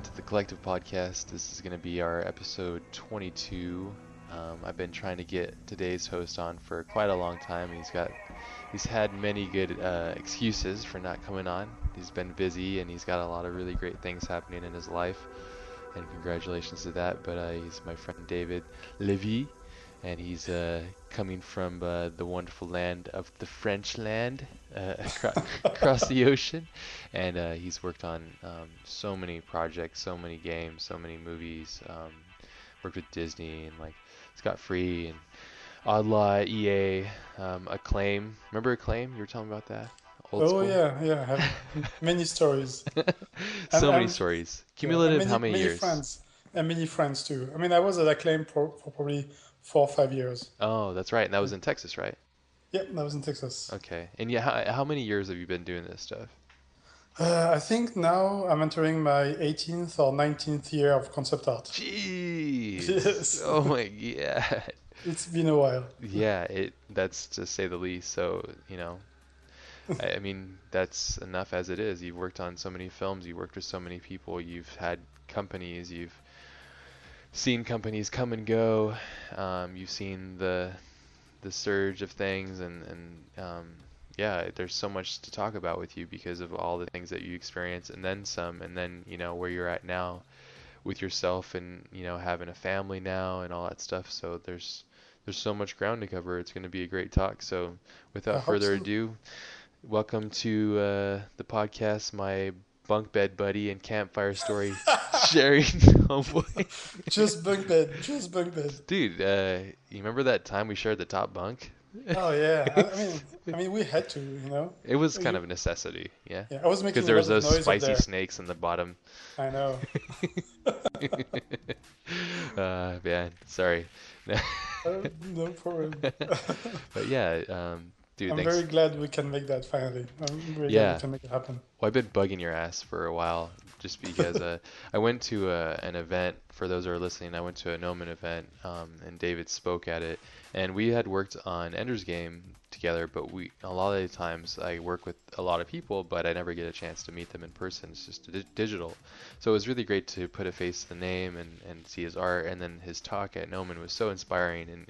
welcome to the Collective Podcast. This is going to be our episode 22. Um, I've been trying to get today's host on for quite a long time. He's got, he's had many good uh, excuses for not coming on. He's been busy and he's got a lot of really great things happening in his life, and congratulations to that. But uh, he's my friend David Levy, and he's uh, coming from uh, the wonderful land of the French land uh, across, across the ocean, and uh, he's worked on um, so many projects, so many games, so many movies. Um, worked with Disney and like Scott Free and Oddlaw, EA, um, Acclaim. Remember Acclaim? You were telling me about that. Old oh school? yeah, yeah. Many stories. so and, many stories. Cumulative, yeah, many, how many, many years? Friends and many friends too. I mean, I was at Acclaim for, for probably four or five years. Oh, that's right. And that was in Texas, right? Yeah, that was in Texas. Okay. And yeah, how, how many years have you been doing this stuff? Uh, I think now I'm entering my 18th or 19th year of concept art. Jeez. Yes. Oh my god. It's been a while. Yeah, it. That's to say the least. So you know, I, I mean, that's enough as it is. You've worked on so many films. You've worked with so many people. You've had companies. You've seen companies come and go. Um, you've seen the the surge of things, and and um, yeah, there's so much to talk about with you because of all the things that you experience, and then some, and then you know where you're at now with yourself, and you know having a family now and all that stuff. So there's there's so much ground to cover. It's going to be a great talk. So without further so. ado, welcome to uh, the podcast, my bunk bed buddy and campfire story sharing homeboy. just bunk bed, just bunk bed. Dude, uh, you remember that time we shared the top bunk? Oh yeah, I, mean, I mean, we had to, you know. It was kind of a necessity, yeah. Yeah, I was making because there was those spicy snakes in the bottom. I know. uh, man, sorry. uh, no problem. but yeah, um, Dude, I'm thanks. very glad we can make that finally. I'm really yeah. glad we can make it happen. Well, I've been bugging your ass for a while just because uh, I went to a, uh, an event. For those who are listening, I went to a Gnomon event, um, and David spoke at it. And we had worked on Ender's Game together, but we a lot of the times I work with a lot of people, but I never get a chance to meet them in person. It's just di- digital. So it was really great to put a face to the name and, and see his art. And then his talk at Gnomon was so inspiring and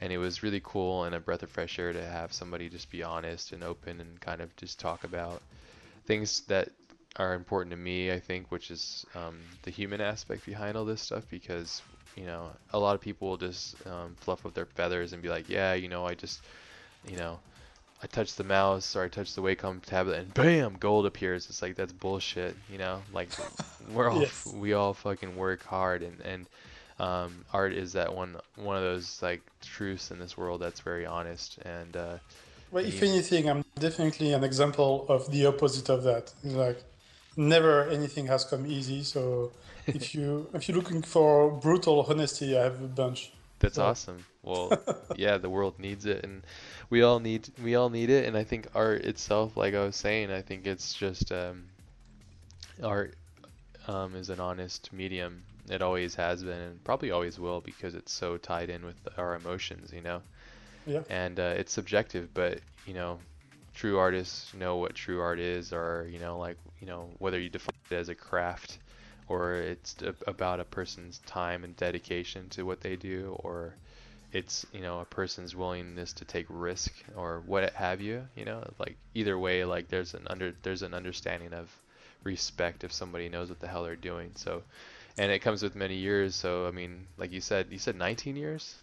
and it was really cool and a breath of fresh air to have somebody just be honest and open and kind of just talk about things that are important to me I think which is um, the human aspect behind all this stuff because you know a lot of people will just um, fluff up their feathers and be like yeah you know I just you know I touch the mouse or I touch the Wacom tablet and bam gold appears it's like that's bullshit you know like we're all yes. we all fucking work hard and and um, art is that one one of those like truths in this world that's very honest and uh, well if anything i'm definitely an example of the opposite of that. It's like never anything has come easy so if you if you're looking for brutal honesty i have a bunch. That's so. awesome. Well yeah the world needs it and we all need we all need it and i think art itself like i was saying i think it's just um, art um, is an honest medium it always has been and probably always will because it's so tied in with our emotions, you know. Yeah. And uh, it's subjective, but you know, true artists know what true art is, or you know, like you know, whether you define it as a craft, or it's about a person's time and dedication to what they do, or it's you know a person's willingness to take risk or what have you you know like either way like there's an under there's an understanding of respect if somebody knows what the hell they're doing so and it comes with many years. So I mean, like you said, you said 19 years.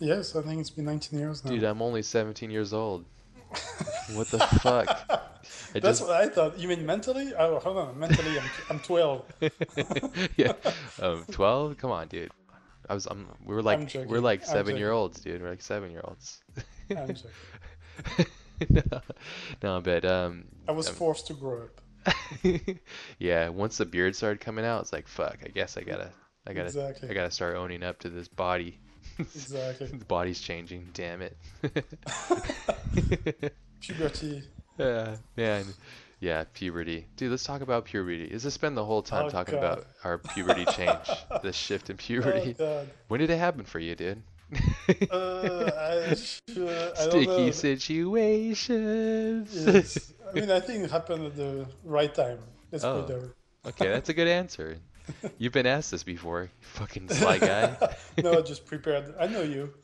Yes, I think it's been 19 years now. Dude, I'm only 17 years old. what the fuck? I That's just... what I thought. You mean mentally? Oh, hold on. Mentally, I'm, I'm 12. yeah, um, 12. Come on, dude. I was. I'm, we were like. We're like seven year olds, dude. We're like seven year olds. I'm joking. no, no, but um. I was um, forced to grow up. yeah, once the beard started coming out, it's like fuck. I guess I gotta, I gotta, exactly. I gotta start owning up to this body. exactly. the body's changing. Damn it. puberty. Yeah, man. Yeah, puberty. Dude, let's talk about puberty. Is this spend the whole time oh, talking God. about our puberty change, the shift in oh, puberty? Oh, when did it happen for you, dude? Uh, I, uh, I Sticky situations. Yes. I mean, I think it happened at the right time. Let's oh. put it Okay, that's a good answer. You've been asked this before, fucking sly guy. no, just prepared. I know you.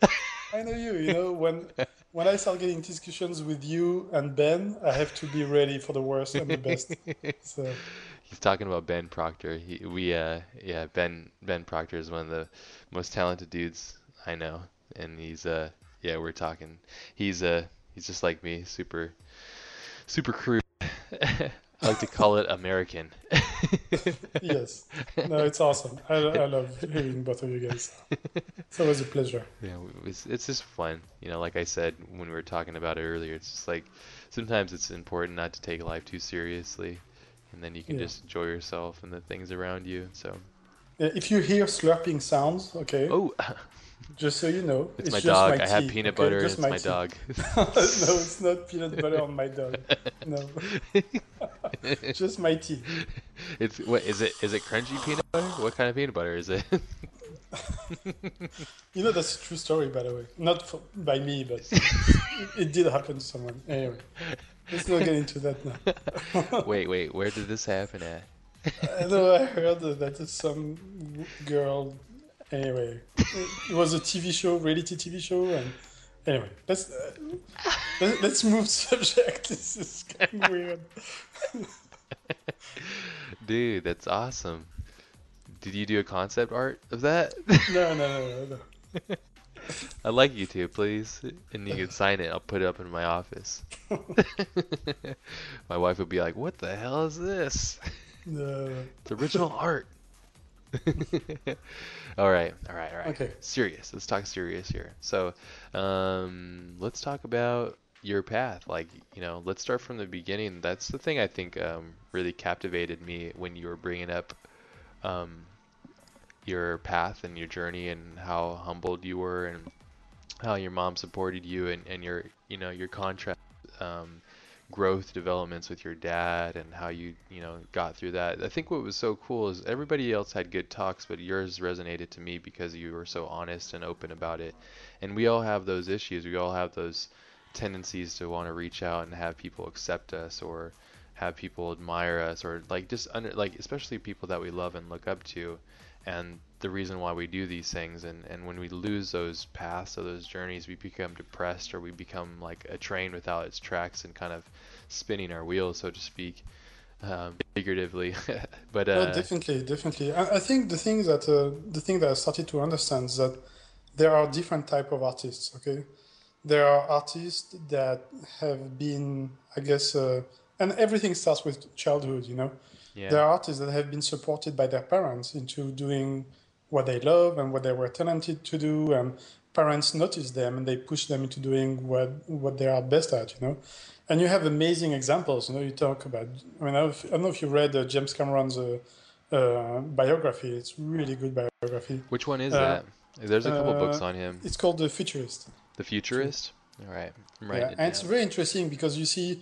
I know you. You know when when I start getting discussions with you and Ben, I have to be ready for the worst and the best. So He's talking about Ben Procter. He, we, uh, yeah, Ben Ben Procter is one of the most talented dudes I know, and he's, uh, yeah, we're talking. He's, uh, he's just like me, super, super crude. I like to call it American. yes, no, it's awesome. I, I love hearing both of you guys. It's always a pleasure. Yeah, it's, it's just fun. You know, like I said when we were talking about it earlier, it's just like sometimes it's important not to take life too seriously, and then you can Yeah. just enjoy yourself and the things around you. So, Yeah, If you hear slurping sounds, okay, oh, just so you know, it's, my just dog. my I have peanut butter. It's my tea. dog. no, it's not peanut butter on my dog. No, just my tea. It's what is it? Is it crunchy peanut butter? What kind of peanut butter is it? You know that's a true story, by the way. Not for, by me, but it, it did happen to someone. Anyway, let's not get into that now. wait, wait. Where did this happen at? I know I heard that some girl. Anyway, it was a TV show, reality TV show, and anyway, let's uh, let- let's move subject. This is getting weird. Dude, that's awesome. Did you do a concept art of that? No, no, no, no, no. I'd like you to, please. And you can sign it. I'll put it up in my office. my wife would be like, "What the hell is this? no. It's original art." all right, all right, all right. Okay. Serious. Let's talk serious here. So, um, let's talk about your path. Like, you know, let's start from the beginning. That's the thing I think um, really captivated me when you were bringing up um, your path and your journey and how humbled you were and how your mom supported you and, and your you know your contract um, growth developments with your dad and how you you know got through that. I think what was so cool is everybody else had good talks, but yours resonated to me because you were so honest and open about it. And we all have those issues. We all have those tendencies to want to reach out and have people accept us or have people admire us or like just under like especially people that we love and look up to and the reason why we do these things and and when we lose those paths or those journeys we become depressed or we become like a train without its tracks and kind of spinning our wheels so to speak um, figuratively but uh definitely, definitely. I, I think the thing that uh, the thing that I started to understand is that there are different type of artists. Okay, there are artists that have been, I guess, uh, and everything starts with childhood. You know, yeah there are artists that have been supported by their parents into doing what they love and what they were talented to do, and parents notice them and they push them into doing what what they are best at. You know, and you have amazing examples. You know, you talk about. I mean, I don't know if, I don't know if you read uh, James Cameron's uh, uh, biography. It's really good biography. which one is uh, that there's a couple books uh, on him It's called The Futurist. the futurist all right I'm Yeah, it and it's very interesting because you see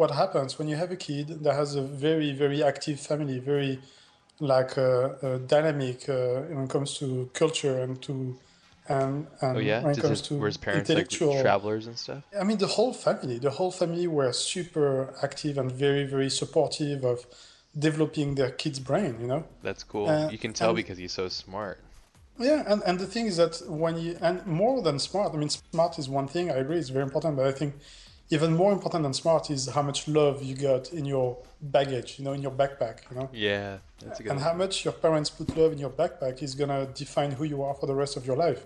what happens when you have a kid that has a very, very active family, very like uh, uh, dynamic uh, when it comes to culture and to and, and oh yeah when it comes his, to were his parents like intellectual. travelers and stuff I mean, the whole family, the whole family were super active and very, very supportive of developing their kid's brain. You know. That's cool. Uh, you can tell and- because he's so smart. Yeah, and, and the thing is that when you and more than smart, I mean, smart is one thing. I agree, it's very important, but I think even more important than smart is how much love you got in your baggage, you know, in your backpack, you know, Yeah, that's a good and one. how much your parents put love in your backpack is gonna define who you are for the rest of your life.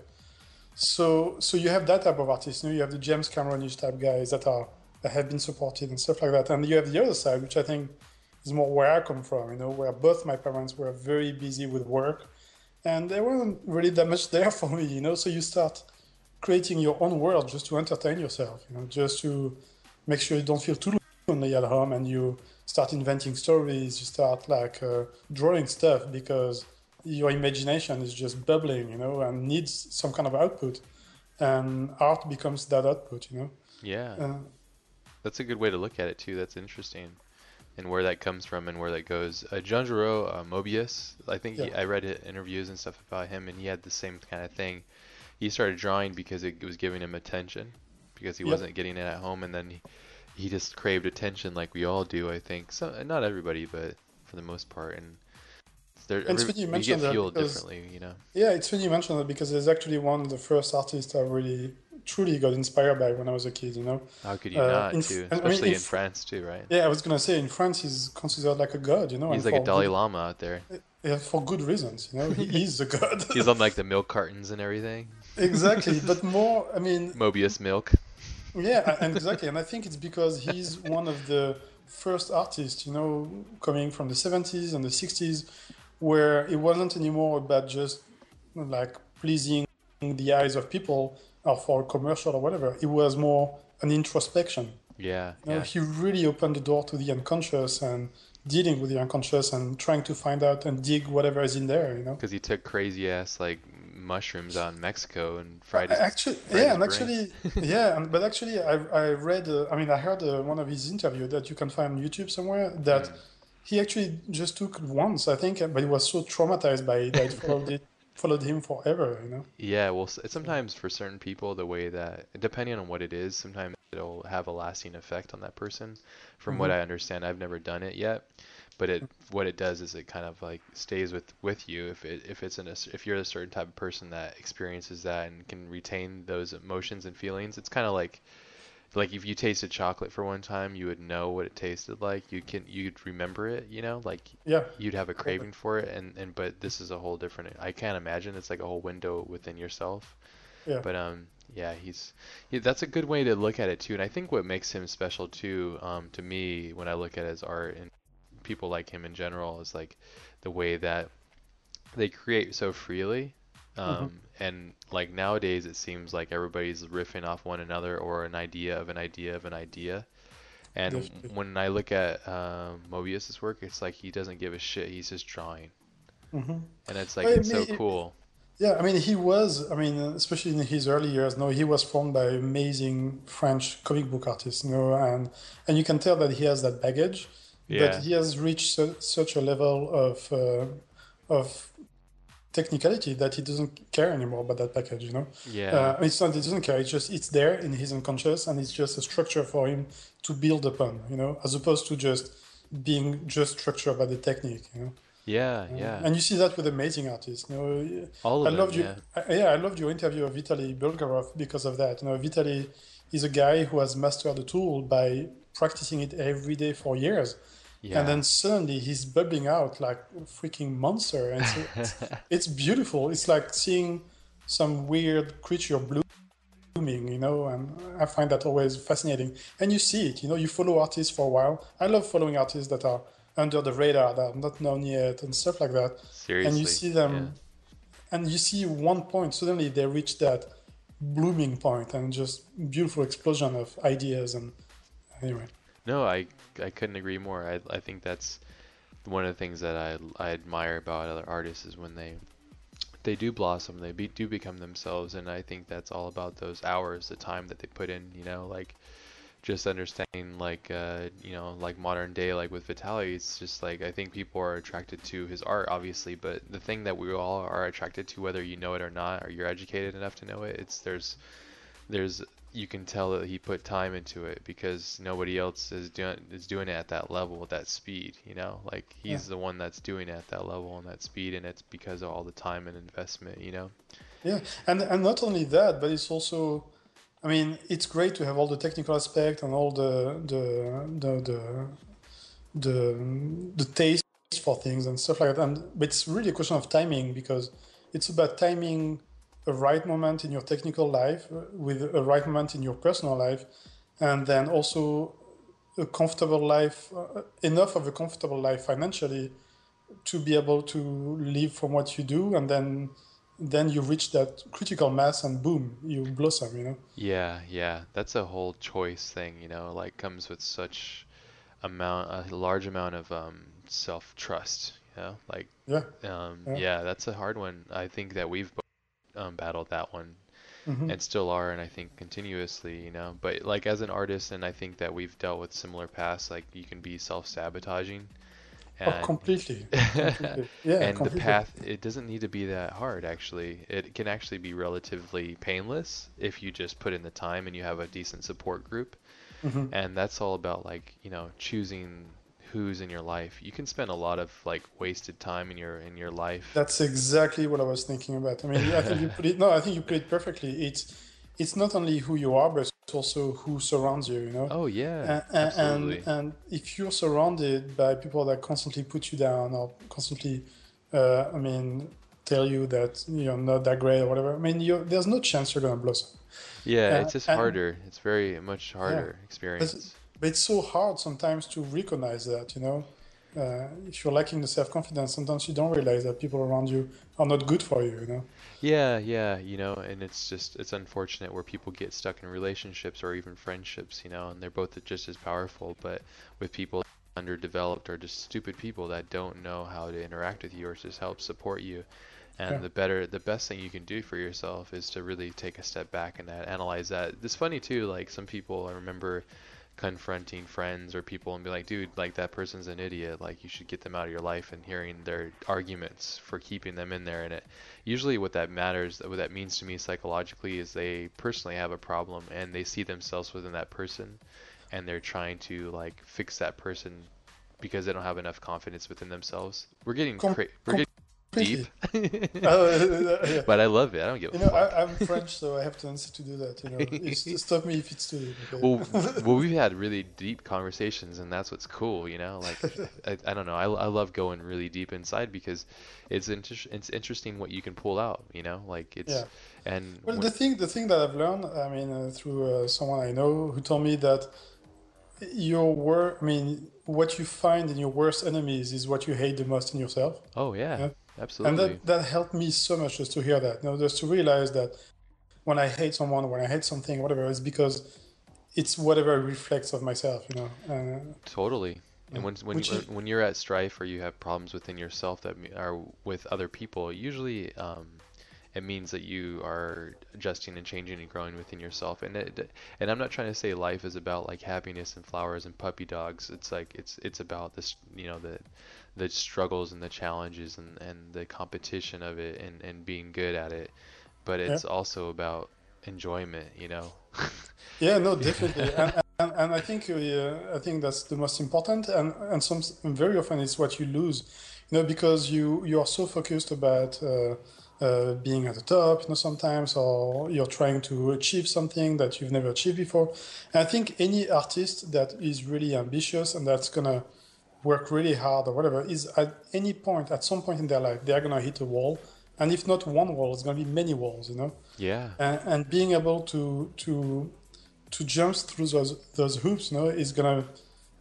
So, so you have that type of artists. You know, you have the James Cameronish type guys that are that have been supported and stuff like that, and you have the other side, which I think is more where I come from. You know, where both my parents were very busy with work, and they weren't really that much there for me. You know, so you start creating your own world just to entertain yourself. You know, just to make sure you don't feel too lonely at home, and you start inventing stories. You start like uh, drawing stuff because your imagination is just bubbling, you know, and needs some kind of output. And art becomes that output, you know. Yeah, Uh, that's a good way to look at it too. That's interesting, and where that comes from and where that goes. Uh, John Giraud, uh, Moebius. I think he, I read interviews and stuff about him, and he had the same kind of thing. He started drawing because it was giving him attention, because he Yep. wasn't getting it at home, and then he, he just craved attention like we all do. I think. So not everybody, but for the most part, and there it's every, funny you get that fueled because- differently, you know. Yeah, it's funny you mention that because it's actually one of the first artists I really truly got inspired by when I was a kid, you know? How could you Uh, not, in too? Fr- I mean, Especially in in France, too, right? Yeah, I was gonna say in France he's considered like a god, you know, He's like a Dalai good, Lama out there. yeah, for good reasons, you know. He is a god. He's on like the milk cartons and everything. Exactly, but more, I mean, Moebius milk. yeah, and exactly, and I think it's because he's one of the first artists, you know, coming from the 70s and the 60s, where it wasn't anymore about just like pleasing the eyes of people or for a commercial or whatever. It was more an introspection. Yeah, You know, yeah. he really opened the door to the unconscious and dealing with the unconscious and trying to find out and dig whatever is in there, you know. Because he took crazy ass like mushrooms out in Mexico and fried his. Actually, fried yeah, and actually, yeah, and, but actually, I, I read, uh, I mean, I heard uh, one of his interview that you can find on YouTube somewhere that Mm. he actually just took once, I think, but he was so traumatized by it that it followed it followed him forever, you know. Yeah, well, sometimes for certain people, the way that, depending on what it is, sometimes it'll have a lasting effect on that person. From what Mhm. I understand, I've never done it yet, but it what it does is it kind of like stays with with you if it if it's in a if you're a certain type of person that experiences that and can retain those emotions and feelings. It's kind of like like if you tasted chocolate for one time, you would know what it tasted like. You can you'd remember it, you know, like Yeah, you'd have a craving for it and and but this is a whole different I can't imagine. It's like a whole window within yourself. Yeah, but um yeah he's he, that's a good way to look at it too. And I think what makes him special too um to me when I look at his art and people like him in general is like the way that they create so freely um and like nowadays it seems like everybody's riffing off one another or an idea of an idea of an idea and when I look at um, Moebius's work, it's like he doesn't give a shit. He's just drawing, hmm and it's like I it's so mean, it- cool. yeah. I mean, he was, I mean, especially in his early years, no, he was formed by amazing French comic book artists, you know, and and you can tell that he has that baggage, Yeah. but he has reached su- such a level of uh, of technicality that he doesn't care anymore about that package, you know. Yeah, Uh, it's not he doesn't care. It's just it's there in his unconscious, and it's just a structure for him to build upon, you know, as opposed to just being just structure about the technique, you know. yeah, yeah. And you see that with amazing artists. You know, All I of them, loved you. yeah. I, yeah, I loved your interview of Vitaly Bulgarov because of that. You know, Vitaly is a guy who has mastered the tool by practicing it every day for years, Yeah. and then suddenly he's bubbling out like a freaking monster. And it's, it's beautiful. It's like seeing some weird creature blooming, you know, and I find that always fascinating. And you see it, you know, you follow artists for a while. I love following artists that are under the radar, that are not known yet, and stuff like that. Seriously. And you see them, and you see one point, suddenly they reach that blooming point and just beautiful explosion of ideas. And anyway, No, I I couldn't agree more. I I think that's one of the things that I I admire about other artists is when they they do blossom, they be, do become themselves, and I think that's all about those hours, the time that they put in. You know, like just understanding like uh you know like modern day like with Vitaly it's just like I think people are attracted to his art obviously but the thing that we all are attracted to whether you know it or not or you're educated enough to know it it's there's there's you can tell that he put time into it because nobody else is doing is doing it at that level at that speed you know? Like he's the one that's doing it at that level and that speed and it's because of all the time and investment you know? Yeah, and and not only that, but it's also, I mean, it's great to have all the technical aspect and all the the the the the, the taste for things and stuff like that. And but it's really a question of timing because it's about timing a right moment in your technical life uh, with a right moment in your personal life, and then also a comfortable life, uh, enough of a comfortable life financially to be able to live from what you do, and then then you reach that critical mass and boom, you blossom. You know. Yeah, yeah, that's a whole choice thing, you know, like comes with such amount, a large amount of um, self-trust, you know, like Yeah. um, Yeah. yeah, that's a hard one. I think that we've both um, battled that one Mhm. and still are, and I think continuously, you know, but like as an artist, and I think that we've dealt with similar paths, like you can be self-sabotaging, Oh, and completely. completely. Yeah, and the path it doesn't need to be that hard actually it can actually be relatively painless if you just put in the time and you have a decent support group Mhm. and that's all about like you know choosing who's in your life. You can spend a lot of like wasted time in your in your life. That's exactly what I was thinking about. I mean, I think you put it. No, I think you put it perfectly. It's it's not only who you are, but it's also who surrounds you. You know. Oh yeah, and, absolutely. And, and if you're surrounded by people that constantly put you down or constantly, uh, I mean, tell you that you're not that great or whatever, I mean, there's no chance you're gonna blossom. Yeah, uh, it's just harder. It's very much harder yeah, experience. But, it's so hard sometimes to recognize that. You know, uh, if you're lacking the self confidence, sometimes you don't realize that people around you are not good for you. You know. Yeah, yeah, you know, and it's just it's unfortunate where people get stuck in relationships or even friendships, you know, and they're both just as powerful, but with people underdeveloped or just stupid people that don't know how to interact with you or just help support you. And yeah. the better, the best thing you can do for yourself is to really take a step back and analyze that. It's funny too, like some people I remember confronting friends or people and be like, dude, like that person's an idiot. Like you should get them out of your life and hearing their arguments for keeping them in there. And it usually what that matters, what that means to me psychologically is they personally have a problem and they see themselves within that person and they're trying to like fix that person because they don't have enough confidence within themselves. We're getting com- cra- we're getting deep. oh, yeah. But I love it. I don't give you a know, fuck. I, am French, so I have to answer to do that. You know, stop me if it's too deep. Okay? Well, well, we've had really deep conversations, and that's what's cool. You know, like I, I don't know. I, I love going really deep inside because it's inter- it's interesting what you can pull out. You know, like it's yeah. and well, the thing the thing that I've learned, I mean, uh, through uh, someone I know who told me that your work, I mean, what you find in your worst enemies is what you hate the most in yourself. Oh yeah. yeah? Absolutely. And that, that helped me so much just to hear that. You know, just to realize that when I hate someone, when I hate something, whatever, it's because it's whatever reflects of myself, you know. Uh, totally. And when when you, is, when you're at strife or you have problems within yourself that are with other people, usually um, it means that you are adjusting and changing and growing within yourself. And it, and I'm not trying to say life is about like happiness and flowers and puppy dogs. It's like it's it's about this, you know, the the struggles and the challenges and, and the competition of it and, and being good at it. But it's yeah. also about enjoyment, you know. yeah, no, definitely. and, and, and, I think uh, I think that's the most important, and and some very often it's what you lose, you know, because you you are so focused about. Uh, uh, being at the top, you know, sometimes, or you're trying to achieve something that you've never achieved before. And I think any artist that is really ambitious and that's gonna work really hard or whatever is at any point, at some point in their life, they're gonna hit a wall, and if not one wall, it's gonna be many walls, you know. Yeah. And, and being able to to to jump through those those hoops, you know, is gonna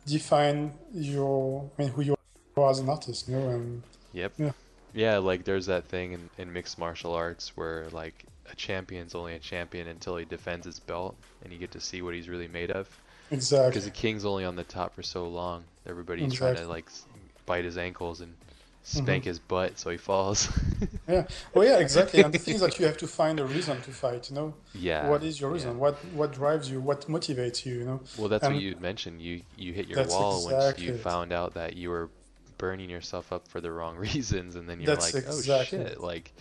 define your, I mean, who you are as an artist, you know. And yep. Yeah. Yeah, like there's that thing in, in mixed martial arts where like a champion's only a champion until he defends his belt, and you get to see what he's really made of. Exactly. Because the king's only on the top for so long. Everybody's exactly. trying to like bite his ankles and spank mm-hmm. his butt so he falls. yeah. Well, yeah, exactly. And the thing is that you have to find a reason to fight. You know. Yeah. What is your reason? Yeah. What what drives you? What motivates you? You know. Well, that's and what you mentioned. You you hit your wall exactly once you found out that you were burning yourself up for the wrong reasons, and then you're that's like, oh, exactly. oh shit, like.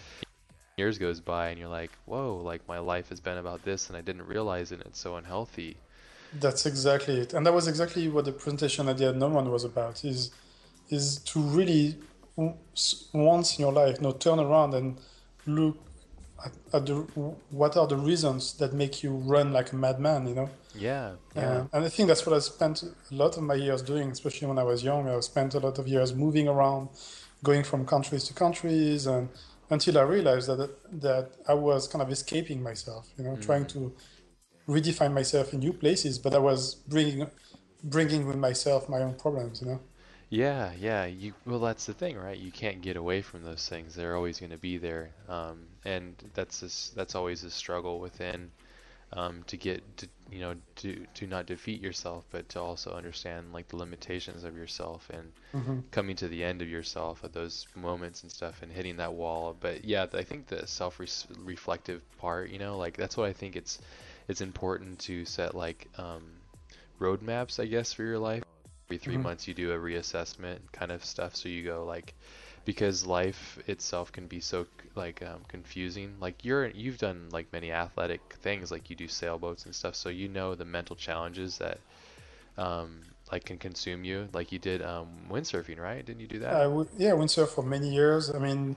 Years goes by and you're like, whoa, like my life has been about this and I didn't realize it. And it's so unhealthy. That's exactly it, and that was exactly what the presentation I did at One was about. Is is to really once in your life, you know, turn around and look at, at the what are the reasons that make you run like a madman, you know. Yeah. yeah. Uh, and I think that's what I spent a lot of my years doing, especially when I was young. I spent a lot of years moving around, going from countries to countries, and until I realized that that I was kind of escaping myself, you know, mm. trying to redefine myself in new places, but I was bringing bringing with myself my own problems, you know. Yeah, yeah. You well, that's the thing, right? You can't get away from those things. They're always going to be there, um, and that's this, that's always a struggle within um, to get to you know to to not defeat yourself, but to also understand like the limitations of yourself and mm-hmm. coming to the end of yourself at those moments and stuff, and hitting that wall. But yeah, I think the self-reflective part, you know, like that's what I think it's it's important to set like um, roadmaps, I guess, for your life. Every 3 mm-hmm. months, you do a reassessment kind of stuff. So you go like, because life itself can be so like um, confusing. Like you're you've done like many athletic things, like you do sailboats and stuff, so you know the mental challenges that um, like can consume you, like you did um, windsurfing, right? Didn't you do that? I yeah, windsurf for many years. I mean,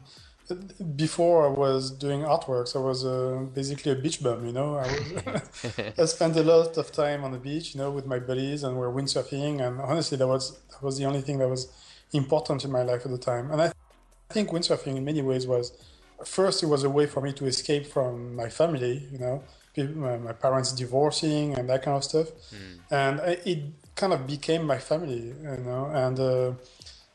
before I was doing artworks, I was uh, basically a beach bum. You know, I was I spent a lot of time on the beach, you know, with my buddies, and we're windsurfing. And honestly, that was that was the only thing that was important in my life at the time. And I, I think windsurfing, in many ways, was first it was a way for me to escape from my family. You know, my, my parents divorcing and that kind of stuff, mm. and I, it kind of became my family. You know, and. Uh,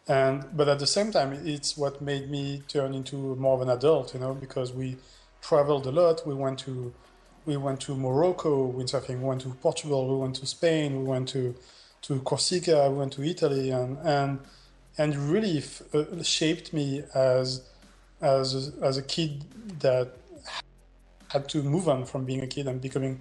and but at the same time it's what made me turn into more of an adult you know because we traveled a lot. We went to we went to morocco windsurfing we went to portugal we went to spain we went to to corsica we went to italy and and and really f- uh, shaped me as as a, as a kid that had to move on from being a kid and becoming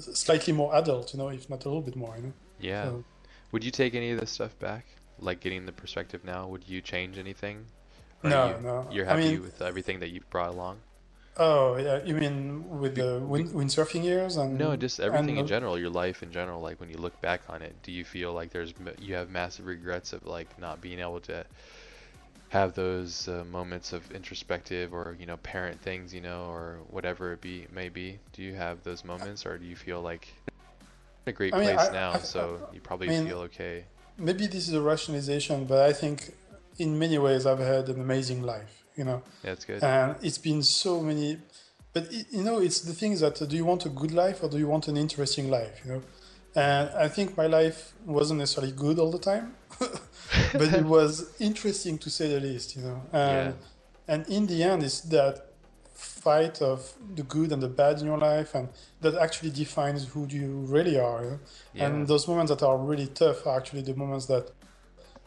slightly more adult you know if not a little bit more you know. Yeah. So, would you take any of this stuff back like getting the perspective now, would you change anything? Or no, you, no. You're happy I mean, with everything that you've brought along? Oh yeah, you mean with the wind, windsurfing years and no, just everything and, in general, your life in general. Like when you look back on it, do you feel like there's you have massive regrets of like not being able to have those uh, moments of introspective or you know parent things, you know, or whatever it be may be? Do you have those moments, or do you feel like a great I mean, place I, now, so you probably mean, feel okay? Maybe this is a rationalization, but I think in many ways I've had an amazing life. You know. Yeah, it's good. And it's been so many, but it, you know, it's the thing that uh, do you want a good life or do you want an interesting life? You know. And I think my life wasn't necessarily good all the time, but it was interesting to say the least. You know. And, yeah. and in the end, it's that fight of the good and the bad in your life and that actually defines who you really are yeah. and those moments that are really tough are actually the moments that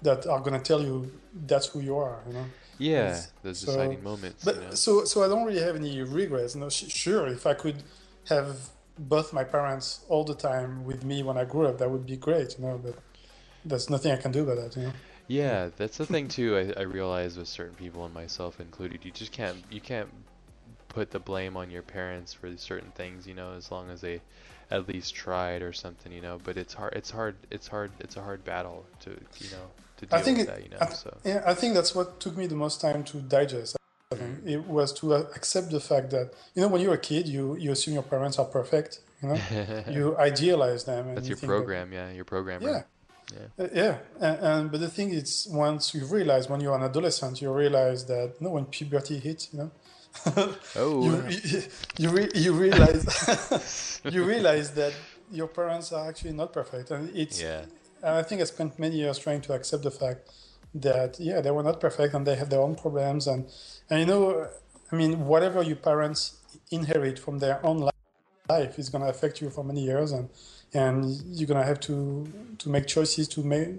that are going to tell you that's who you are you know yeah it's, those so, deciding moments but you know? so so i don't really have any regrets you know sure if i could have both my parents all the time with me when i grew up that would be great you know but there's nothing i can do about that you know yeah, that's the thing too. I, I realize with certain people and myself included, you just can't you can't put the blame on your parents for certain things, you know, as long as they at least tried or something, you know. But it's hard. It's hard. It's hard. It's a hard battle to, you know, to deal I think with it, that, you know. I th- so yeah, I think that's what took me the most time to digest. Mm-hmm. It was to accept the fact that you know when you're a kid, you you assume your parents are perfect. You know, you idealize them. And That's you your program, that, yeah, your program. Yeah, yeah, uh, yeah. And, and, but the thing is, once you realize when you're an adolescent, you realize that you know when puberty hits, you know, oh, you you, re- you realize you realize that your parents are actually not perfect, and it's. Yeah. I think I spent many years trying to accept the fact that yeah they were not perfect and they had their own problems and and you know I mean whatever your parents inherit from their own life is going to affect you for many years and and you're going to have to to make choices to make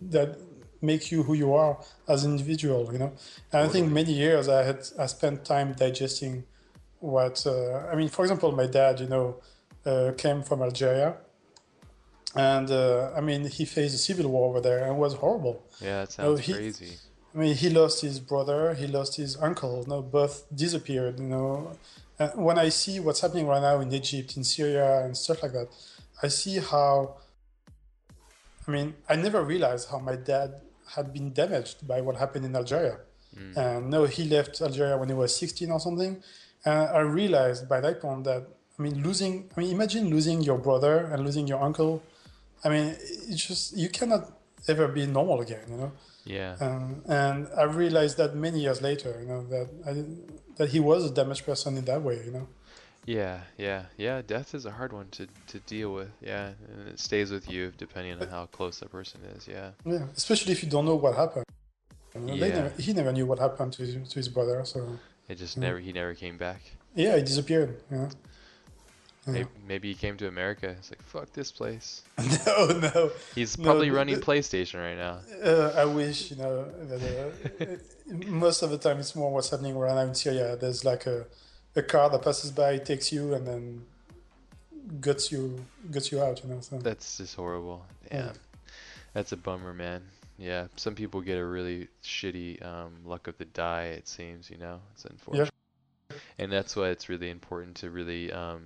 that make you who you are as an individual you know? And i think many years i had i spent time digesting what uh, i mean for example my dad you know uh, came from algeria. And uh, i mean he faced a civil war over there and it was horrible. Yeah that sounds he, crazy. I mean he lost his brother he lost his uncle you know, both disappeared you know? And when i see what's happening right now in egypt in syria and stuff like that i see how I mean, I never realized how my dad had been damaged by what happened in Algeria. Mm. And no, he left Algeria when he was 16 or something. And I realized by that point that, I mean, losing, I mean, imagine losing your brother and losing your uncle. I mean, it's just, you cannot ever be normal again, you know? Yeah. Um, and I realized that many years later, you know, that I, that he was a damaged person in that way, you know? Yeah, yeah, yeah. Death is a hard one to, to deal with. Yeah, and it stays with you depending on how close the person is. Yeah. Yeah, especially if you don't know what happened. Yeah. Never, he never knew what happened to his, to his brother, so. It just yeah. never. He never came back. Yeah, he disappeared. Yeah. Maybe, maybe, he came to America. It's like fuck this place. no, no. He's probably no, running PlayStation right now. Uh, I wish you know. That, uh, most of the time, it's more what's happening right now in Syria. There's like a a car that passes by takes you and then guts you guts you out you know so. that's just horrible yeah. that's a bummer man yeah some people get a really shitty um, luck of the die it seems you know it's unfortunate yeah. and that's why it's really important to really um,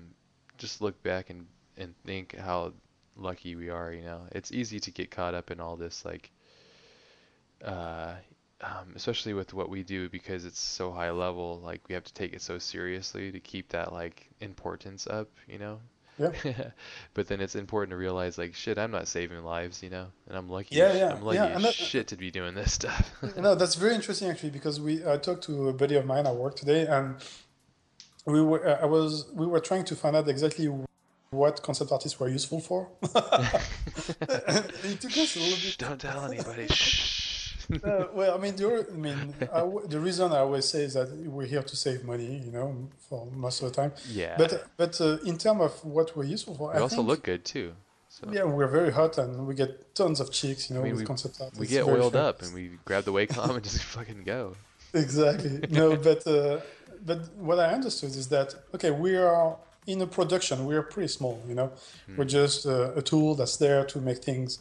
just look back and and think how lucky we are, you know. It's easy to get caught up in all this like uh um, especially with what we do because it's so high level, like we have to take it so seriously to keep that like importance up, you know. Yeah. but then it's important to realize like shit, I'm not saving lives, you know, and I'm lucky. Yeah, yeah, I'm lucky yeah, that- shit to be doing this stuff. no, that's very interesting actually because we I talked to a buddy of mine at work today, and we were I was we were trying to find out exactly what concept artists were useful for. it took us a little bit. Don't tell anybody. Uh, well, I mean, the, I mean, I w the reason I always say is that we're here to save money, you know, for most of the time. yeah. But but uh, in terms of what we're useful for, we I also think, look good too. So Yeah, we're very hot and we get tons of chicks, you know, I mean, with we- concept art. we It's get oiled fun. up and we grab the Wacom and just fucking go. Exactly. No, but uh, but what I understood is that okay, we are in a production. We are pretty small. You know, we're just uh, a tool that's there to make things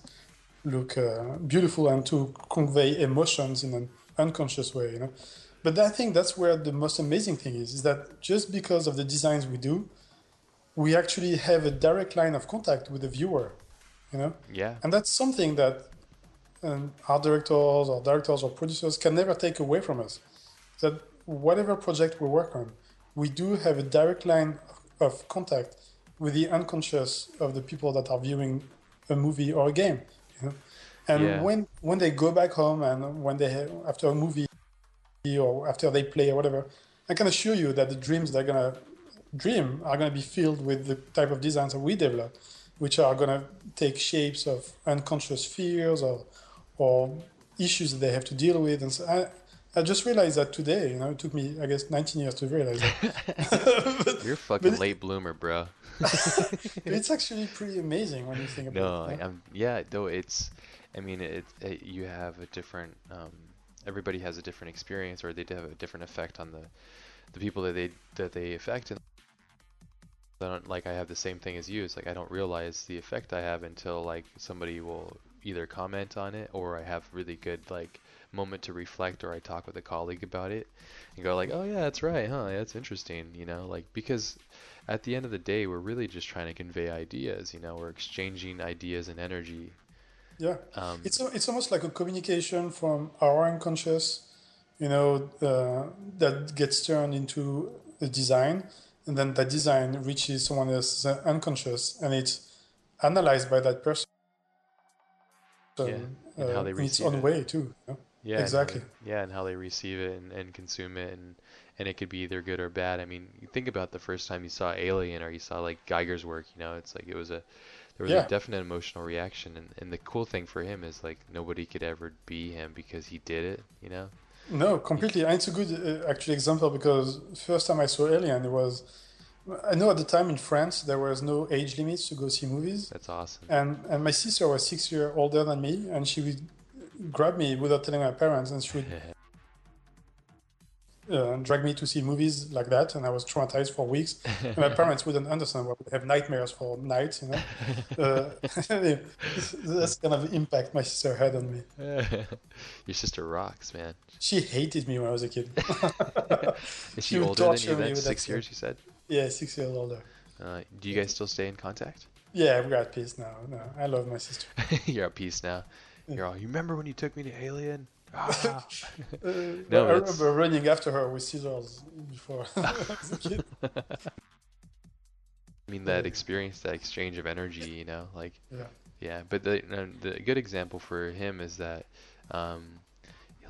look uh, beautiful and to convey emotions in an unconscious way. You know, but I think that's where the most amazing thing is: is that just because of the designs we do, we actually have a direct line of contact with the viewer. You know, Yeah. and that's something that um, art directors or directors or producers can never take away from us. That whatever project we work on, we do have a direct line of contact with the unconscious of the people that are viewing a movie or a game. You know? And Yeah. when when they go back home and when they have, after a movie or after they play or whatever, I can assure you that the dreams they're gonna dream are gonna be filled with the type of designs that we develop, which are gonna take shapes of unconscious fears or or issues that they have to deal with. And so I, I just realized that today. You know, it took me I guess 19 years to realize that. You're a fucking it- late bloomer, bro. it's actually pretty amazing when you think about No, it. You yeah. Though it's, I mean, it, it you have a different. Um, everybody has a different experience, or they have a different effect on the, the people that they that they affect. And I don't like I have the same thing as you. It's like I don't realize the effect I have until like somebody will either comment on it, or I have really good like moment to reflect, or I talk with a colleague about it, and go like, oh yeah, that's right, huh? That's interesting, you know, like because at the end of the day, we're really just trying to convey ideas. You know, we're exchanging ideas and energy. Yeah. Um, It's it's almost like a communication from our unconscious, you know, uh, that gets turned into a design, and then that design reaches someone else's uh, unconscious, and it's analyzed by that person. Yeah, and how uh, they in its own it. way too. you know? Yeah, and exactly. they- yeah, and how they receive it and, and consume it, and and it could be either good or bad. I mean, you think about the first time you saw Alien or you saw like Giger's work. You know, it's like it was a there was Yeah. a definite emotional reaction, and and the cool thing for him is like nobody could ever be him because he did it. You know. No, completely. And it's a good uh, actually example because first time I saw Alien, it was I know at the time in France there was no age limits to go see movies. That's awesome. And and my sister was six years older than me, and she would grab me without telling my parents, and she would uh, drag me to see movies like that. And I was traumatized for weeks. And my parents wouldn't understand. why I would have nightmares for nights, you know. Uh, that's kind of impact my sister had on me. Your sister rocks, man. She hated me when I was a kid. Is She she older than you me then? with Six years, you said? yeah, six years older. Uh, do you guys still stay in contact? Yeah, we got peace now. No, I love my sister. You're at peace now. You're all. You remember when you took me to Alien? Ah. Uh, No, I that's- remember running after her with scissors before I was a kid. I mean that experience, that exchange of energy, you know, like Yeah. yeah. But the the good example for him is that, um,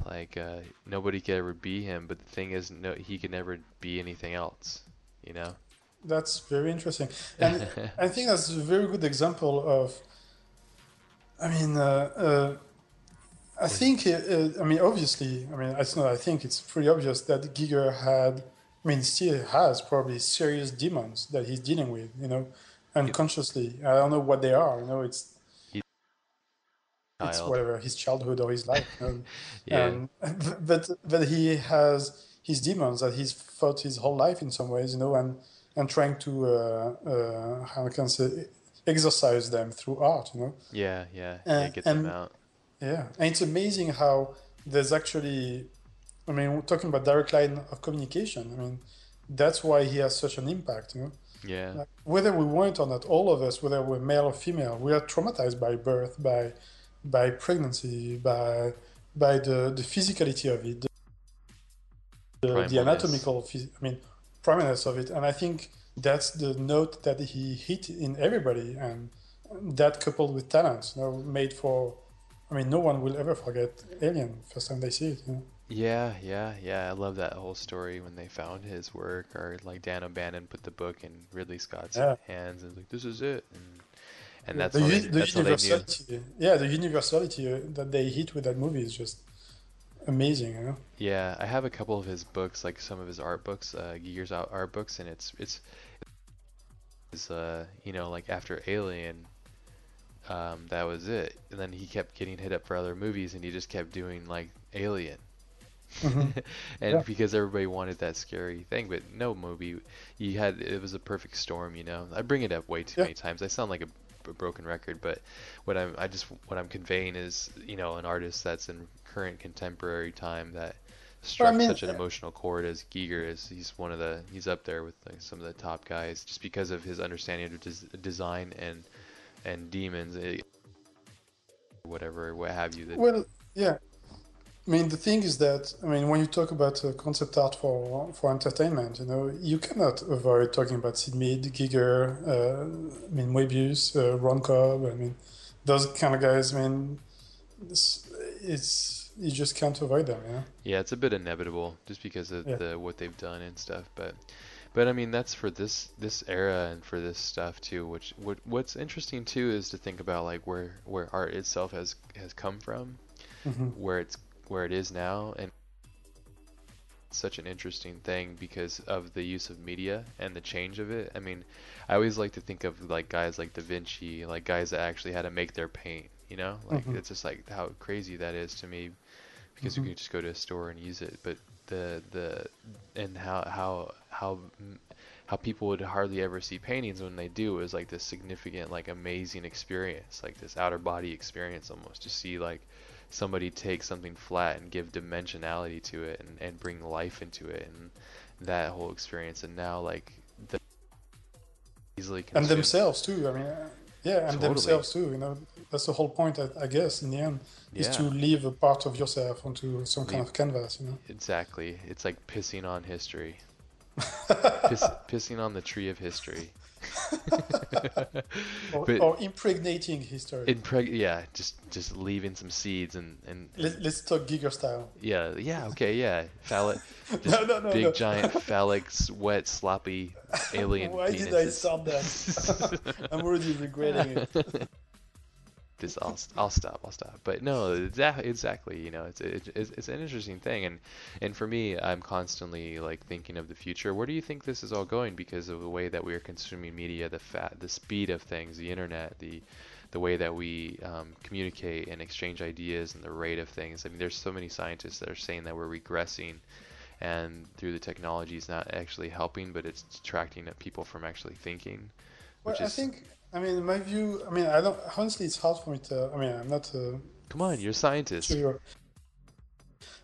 like uh, nobody could ever be him. But the thing is, no, he could never be anything else. You know. That's very interesting. And I think that's a very good example of. I mean, uh, uh, I think, uh, uh, I mean, obviously, I mean, it's not, I think it's pretty obvious that Giger had, I mean, still has probably serious demons that he's dealing with, you know, unconsciously. I don't know what they are, you know, it's, it's Child. whatever, his childhood or his life. You? Yeah. Um, but but he has his demons that he's fought his whole life in some ways, you know, and and trying to uh, uh, how can I say exercise them through art, you know. Yeah, yeah. Uh, yeah, and-. Yeah, and it's amazing how there's actually, I mean, we're talking about direct line of communication. I mean, that's why he has such an impact, you know. Yeah. Like, whether we want or not, all of us, whether we're male or female, we are traumatized by birth, by by pregnancy, by by the, the physicality of it, the, the, the anatomical, I mean, primateness of it. And I think that's the note that he hit in everybody, and that coupled with talent, you know, made for. I mean, no one will ever forget Alien first time they see it. You know? Yeah, yeah, yeah. I love that whole story when they found his work, or like Dan O'Bannon put the book in Ridley Scott's Yeah. hands and was like, "This is it," and and that's the, how they, the that's how they knew. universality. Yeah, the universality that they hit with that movie is just amazing. You know. Yeah, I have a couple of his books, like some of his art books, uh, Giger's art art books, and it's it's is uh you know like after Alien, um that was it, and then he kept getting hit up for other movies, and he just kept doing like Alien. Mhm. and Yeah. because everybody wanted that scary thing, but no movie, you had it was a perfect storm, you know. I bring it up way too Yeah. many times. I sound like a broken record, but what I'm I just what I'm conveying is you know an artist that's in current contemporary time that struck mean, such an emotional chord as Giger is. He's one of the he's up there with like, some of the top guys just because of his understanding of des- design and and demons, eh, whatever, what have you. That Well, yeah. I mean, the thing is that I mean, when you talk about uh, concept art for for entertainment, you know, you cannot avoid talking about Syd Mead, Giger, uh, I mean, Moebius, uh, Ron Cobb. I mean, those kind of guys. I mean, it's, it's you just can't avoid them. Yeah. Yeah, it's a bit inevitable just because of Yeah. the what they've done and stuff. But but I mean that's for this this era and for this stuff too. Which what what's interesting too is to think about like where where art itself has has come from, hmm where it's where it is now, and such an interesting thing because of the use of media and the change of it. I mean, I always like to think of like guys like Da Vinci, like guys that actually had to make their paint. You know, like Mhm. it's just like how crazy that is to me because Mhm. you can just go to a store and use it. But the the and how how how how people would hardly ever see paintings when they do is like this significant like amazing experience, like this outer body experience almost to see like somebody take something flat and give dimensionality to it and, and bring life into it and that whole experience and now like the easily And themselves too. I mean, yeah, and Totally. themselves too. You know, that's the whole point. I, I guess in the end, is to leave a part of yourself onto some kind of canvas. You know. Exactly. It's like pissing on history. Piss, pissing on the tree of history. or, or impregnating history. impreg- yeah, just just leaving some seeds and and, and Let, let's talk Giger style. yeah, yeah, okay, yeah. Phallic No, no, no, big no. giant phallic wet sloppy alien Why penises. did I start that? I'm already regretting it. Just I'll, I'll stop I'll stop. But no exa- exactly you know it's, it, it's it's an interesting thing. And and for me I'm constantly like thinking of the future. Where do you think this is all going? Because of the way that we are consuming media the fat the speed of things the internet the the way that we um, communicate and exchange ideas and the rate of things. I mean there's so many scientists that are saying that we're regressing and through the technology is not actually helping but it's detracting people from actually thinking Well, which I is think, I mean, my view, I mean, I don't, honestly, it's hard for me to, I mean, I'm not uh, come on you're a scientist sure.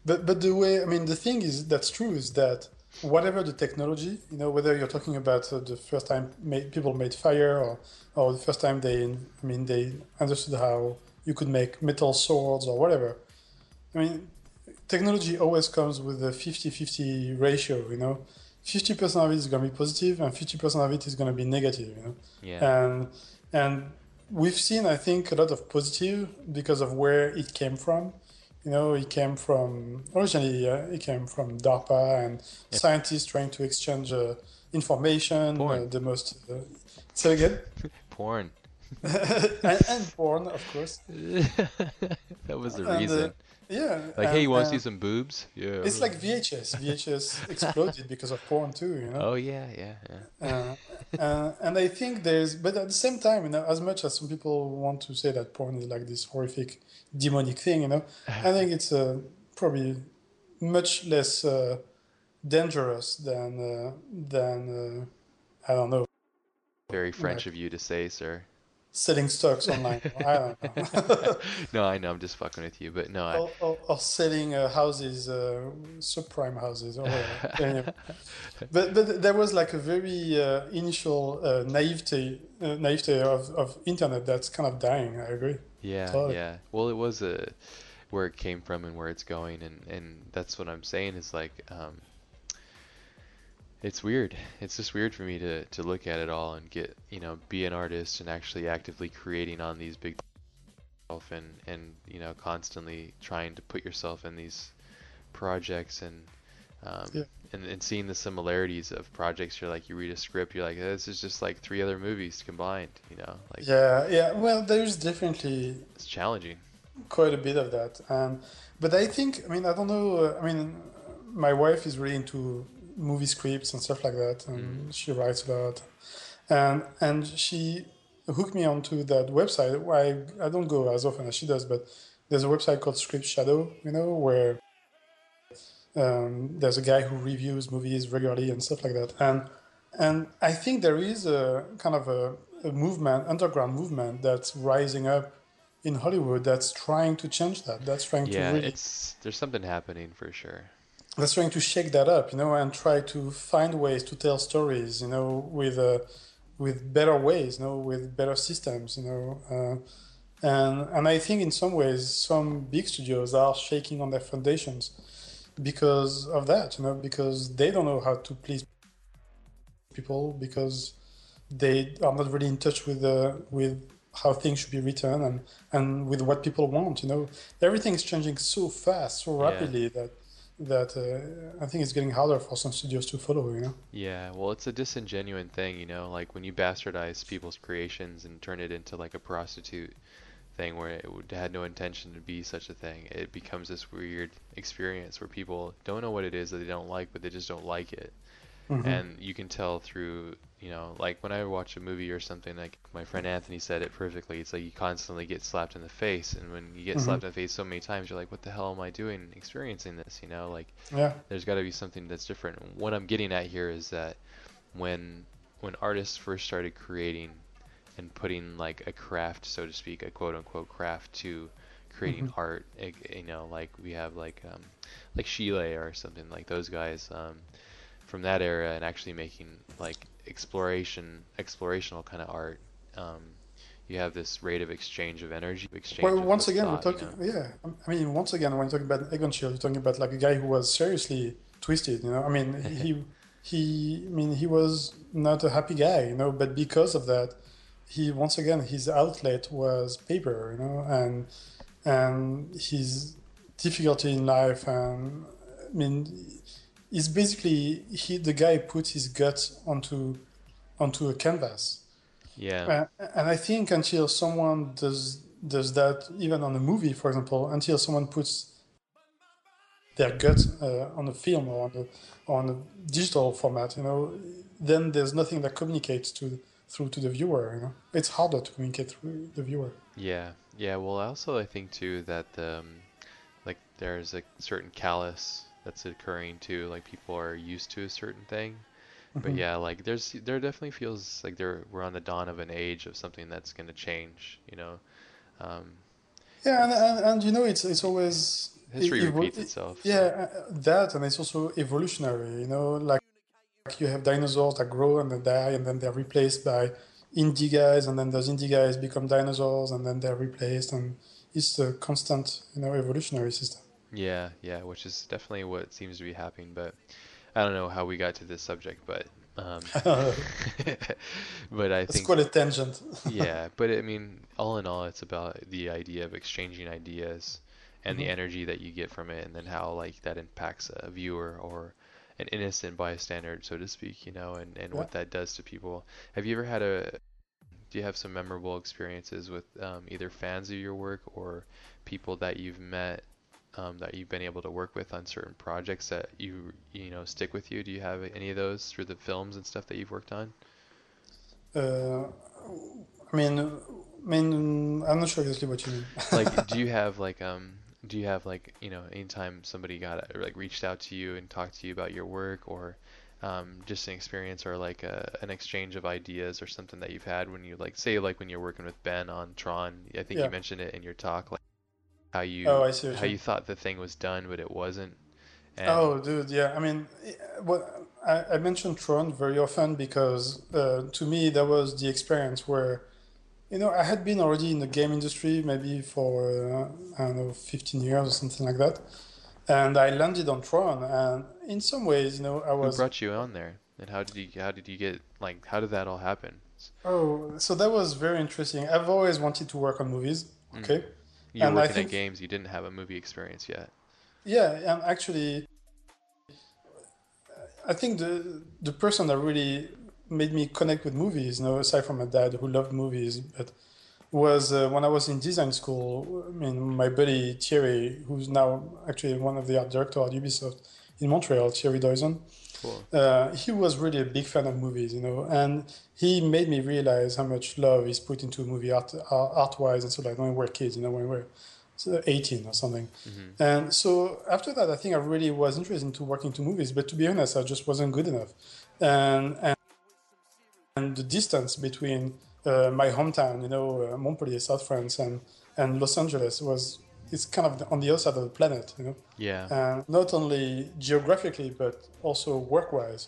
But, but the way, I mean, the thing is, that's true, is that whatever the technology, you know, whether you're talking about uh, the first time made, people made fire or, or the first time they, I mean, they understood how you could make metal swords or whatever. I mean, technology always comes with a 50-50 ratio, you know. 50% of it is going to be positive and 50% of it is going to be negative, you know. yeah And and we've seen, I think, a lot of positive because of where it came from. You know, it came from originally uh, it came from DARPA and Yeah. scientists trying to exchange uh, information. Uh, the most uh, say again, porn and, and porn, of course. that was the And, uh, reason. Yeah, like, hey, you want to see some boobs? Yeah. It's like VHS. VHS exploded because of porn too. You know. Oh yeah, yeah, yeah. uh, uh, and I think there's, but at the same time, you know, as much as some people want to say that porn is like this horrific, demonic thing, you know, I think it's uh, probably much less uh, dangerous than uh, than uh, I don't know. Very French of you to say, sir. Selling stocks online. I don't know. no, I know. I'm just fucking with you, but no, I. or, or, or selling uh, houses, uh, subprime houses, or whatever. Anyway. But but there was like a very uh, initial uh, naivety uh, naivety of, of internet that's kind of dying. I agree. Yeah, Totally. yeah. Well, it was a where it came from and where it's going, and and that's what I'm saying is like, um, it's weird. It's just weird for me to to look at it all and get, you know, be an artist and actually actively creating on these big and and you know constantly trying to put yourself in these projects and um, Yeah. and, and seeing the similarities of projects. You're like, you read a script, you're like, this is just like three other movies combined. You know, like Yeah, yeah. Well, there's definitely it's challenging. quite a bit of that. Um, but I think, I mean, I don't know. Uh, I mean, my wife is really into movie scripts and stuff like that, and she writes a lot. And and she hooked me onto that website. I I don't go as often as she does, but there's a website called Script Shadow, you know, where um, there's a guy who reviews movies regularly and stuff like that. And and I think there is a kind of a, a movement, underground movement that's rising up in Hollywood that's trying to change that. That's trying Yeah, to really it's there's something happening for sure. That's trying to shake that up, you know, and try to find ways to tell stories, you know, with uh, with better ways, you know, with better systems, you know. Uh, and and I think in some ways some big studios are shaking on their foundations because of that, you know, because they don't know how to please people because they are not really in touch with uh, with how things should be written and and with what people want. You know, everything is changing so fast, so Yeah. rapidly that that uh, I think it's getting harder for some studios to follow. You know. Yeah, well, it's a disingenuine thing, you know, like when you bastardize people's creations and turn it into like a prostitute thing where it had no intention to be such a thing, it becomes this weird experience where people don't know what it is that they don't like, but they just don't like it. Mhm. And you can tell through, you know, like when I watch a movie or something, like my friend Anthony said it perfectly. It's like you constantly get slapped in the face, and when you get Mhm. slapped in the face so many times, you're like, what the hell am I doing experiencing this? You know, like Yeah. there's got to be something that's different. What I'm getting at here is that when when artists first started creating and putting like a craft, so to speak, a quote unquote craft to creating Mhm. art, you know, like we have like um, like Schiele or something like those guys um, from that era, and actually making like exploration, explorational kind of art. Um, you have this rate of exchange of energy, exchange. Well, once again, we're thought, you talking. know? Yeah, I mean, once again, when you're talking about Egon Schiele, you're talking about like a guy who was seriously twisted. You know, I mean, he he. I mean, he was not a happy guy. You know, but because of that, he once again his outlet was paper. You know, and and his difficulty in life, and I mean, is basically he the guy put his gut onto onto a canvas. Yeah. Uh, and I think until someone does does that, even on a movie, for example, until someone puts their gut uh, on a film or on on a digital format, you know, then there's nothing that communicates to through to the viewer. You know, it's harder to communicate through the viewer. Yeah, yeah. Well, I also I think too that um, like there's a certain callous that's occurring too. Like people are used to a certain thing, but Mhm. yeah, like there's there definitely feels like there we're on the dawn of an age of something that's going to change. You know, um, Yeah, and, and, and you know, it's it's always history evo- repeats itself. Yeah, uh, that, and it's also evolutionary. You know, like, like you have dinosaurs that grow and then die, and then they're replaced by indie guys, and then those indie guys become dinosaurs, and then they're replaced, and it's a constant, you know, evolutionary system. Yeah, yeah, which is definitely what seems to be happening. But I don't know how we got to this subject, but um, but I think It's think quite a tangent. yeah, but I mean, all in all, it's about the idea of exchanging ideas and the Mhm. energy that you get from it, and then how like that impacts a viewer or an innocent bystander, so to speak, you know, and and what that does to people. Have you ever had a do you have some memorable experiences with um, either fans of your work or people that you've met um, that you've been able to work with on certain projects that you you know stick with you? Do you have any of those through the films and stuff that you've worked on? Uh, I mean, I mean, I'm not sure exactly what you mean. like do you have like um do you have like you know anytime somebody got like reached out to you and talked to you about your work or um, just an experience or like a, an exchange of ideas or something that you've had when you like say like when you're working with Ben on Tron. I think Yeah. you mentioned it in your talk, like how you Oh, how you thought the thing was done but it wasn't. And Oh, dude, yeah. I mean, eh, what I, I mentioned Tron very often because uh, to me that was the experience where, you know, I had been already in the game industry maybe for uh, I don't know 15 years or something like that, and I landed on Tron, and in some ways, you know, I was. who brought you on there? And how did you how did you get like how did that all happen? oh, so that was very interesting. I've always wanted to work on movies. Mm. You were And working at games, you didn't have a movie experience yet. Yeah, and actually, I think the the person that really made me connect with movies, you know, aside from my dad who loved movies, but was uh, when I was in design school. I mean, my buddy Thierry, who's now actually one of the art director at Ubisoft in Montreal, Thierry Doizon. Cool. Uh, he was really a big fan of movies, you know, and he made me realize how much love is put into a movie art, art wise, and so like when we were kids, you know, when we were so 18 or something. hmm And so after that, I think I really was interested into working to movies, but to be honest, I just wasn't good enough. And and, and the distance between uh, my hometown, you know, uh, Montpellier, South France, and and Los Angeles was it's kind of on the other side of the planet, you know, Yeah. and not only geographically but also work-wise,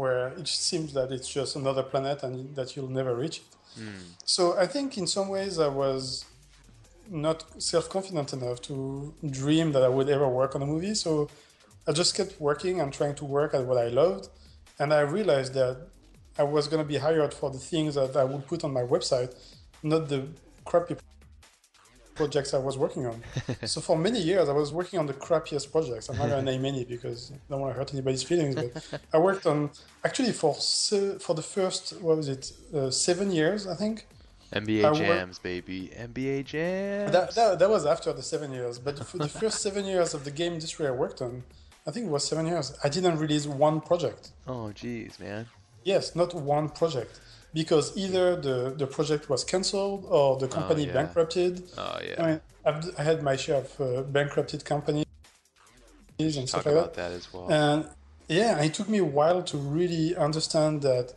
where it seems that it's just another planet and that you'll never reach it. Mm. So I think in some ways I was not self-confident enough to dream that I would ever work on a movie. So I just kept working and trying to work at what I loved, and I realized that I was going to be hired for the things that I would put on my website, not the crappy projects I was working on. so for many years I was working on the crappiest projects. I'm not going to name any because I don't want to hurt anybody's feelings. But I worked on actually for se- for the first what was it uh, seven years I think. NBA I jams, baby. NBA jams. That, that, that was after the seven years, but for the first seven years of the game industry I worked on, I think it was seven years, I didn't release one project. oh, jeez, man. Yes, not one project. Because either the, the project was cancelled or the company yeah. bankrupted. Oh, yeah. I mean, I've, I had my share of uh, bankrupted companies and Talk stuff like about that. that as well. And yeah, it took me a while to really understand that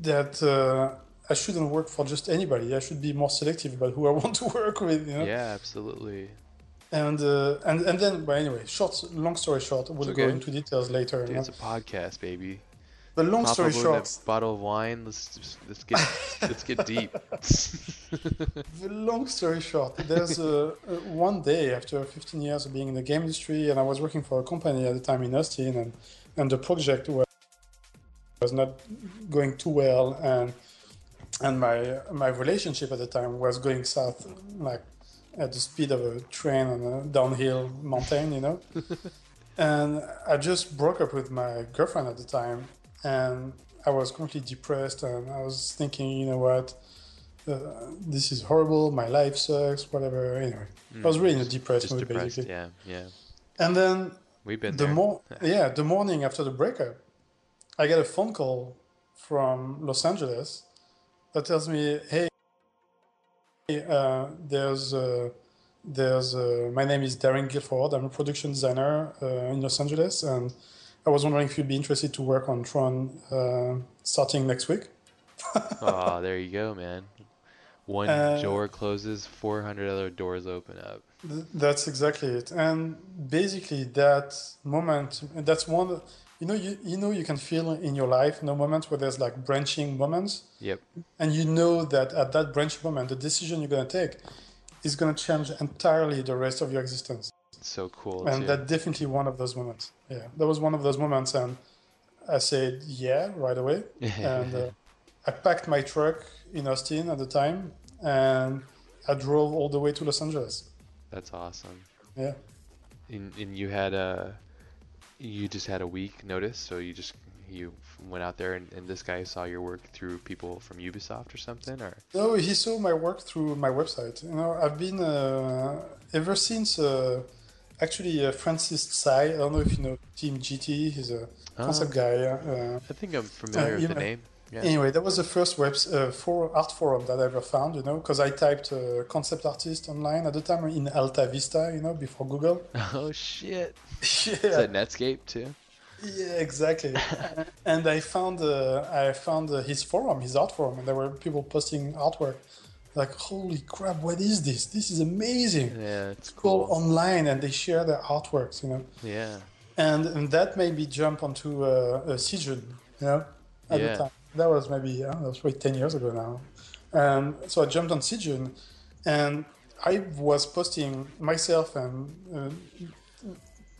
that uh, I shouldn't work for just anybody. I should be more selective about who I want to work with. You know? yeah, absolutely. And uh, and and then, but anyway, short, long story short, we'll It's go into details later. Dude, it's a podcast, baby. But long Pop story short, a bottle of wine. Let's just, let's get let's get deep. the long story short, there's uh, one day after 15 years of being in the game industry, and I was working for a company at the time in Austin, and and the project was was not going too well, and and my my relationship at the time was going south, like at the speed of a train on a downhill mountain, you know. and I just broke up with my girlfriend at the time, and I was completely depressed, and I was thinking, you know what, uh, this is horrible, my life sucks, whatever. Anyway, I was really in a depressed mood, depressed. basically. Yeah, yeah. And then We've been the more, yeah, the morning after the breakup, I get a phone call from Los Angeles that tells me, "Hey, uh, there's uh, there's uh, my name is Darren Gilford. I'm a production designer uh, in Los Angeles, and I was wondering if you'd be interested to work on Tron uh, starting next week." oh, there you go, man. One Uh, door closes, 400 other doors open up. Th- That's exactly it. And basically, that moment, that's one. You know, you, you know, you can feel in your life, you know, moments where there's like branching moments, Yep. and you know that at that branch moment, the decision you're gonna take is gonna change entirely the rest of your existence. So cool. and too. that's definitely one of those moments. Yeah, that was one of those moments, and I said yeah right away, and uh, I packed my truck in Austin at the time, and I drove all the way to Los Angeles. That's awesome. Yeah. And, and you had a, you just had a week notice, so you just you went out there and, and this guy saw your work through people from Ubisoft or something, or No, he saw my work through my website. You know, I've been uh, ever since. Uh, actually, uh, Francis Tsai. I don't know if you know Team GT. He's a concept Oh, guy. Uh, I think I'm familiar Uh, with the name. Yeah. Anyway, that was the first web uh, for art forum that I ever found. You know, because I typed uh, concept artist online at the time in Alta Vista. You know, before Google. Oh shit! yeah. Is that Netscape too? Yeah, exactly. and I found uh, I found uh, his forum, his art forum, and there were people posting artwork. Like, holy crap! What is this? This is amazing. Yeah, it's People cool. online and they share their artworks, you know. Yeah. And, and that made me jump onto uh, uh, Sijun, you know, at Yeah. the time. That was maybe, I don't know, that was probably 10 years ago now. And so I jumped on Sijun and I was posting myself and uh,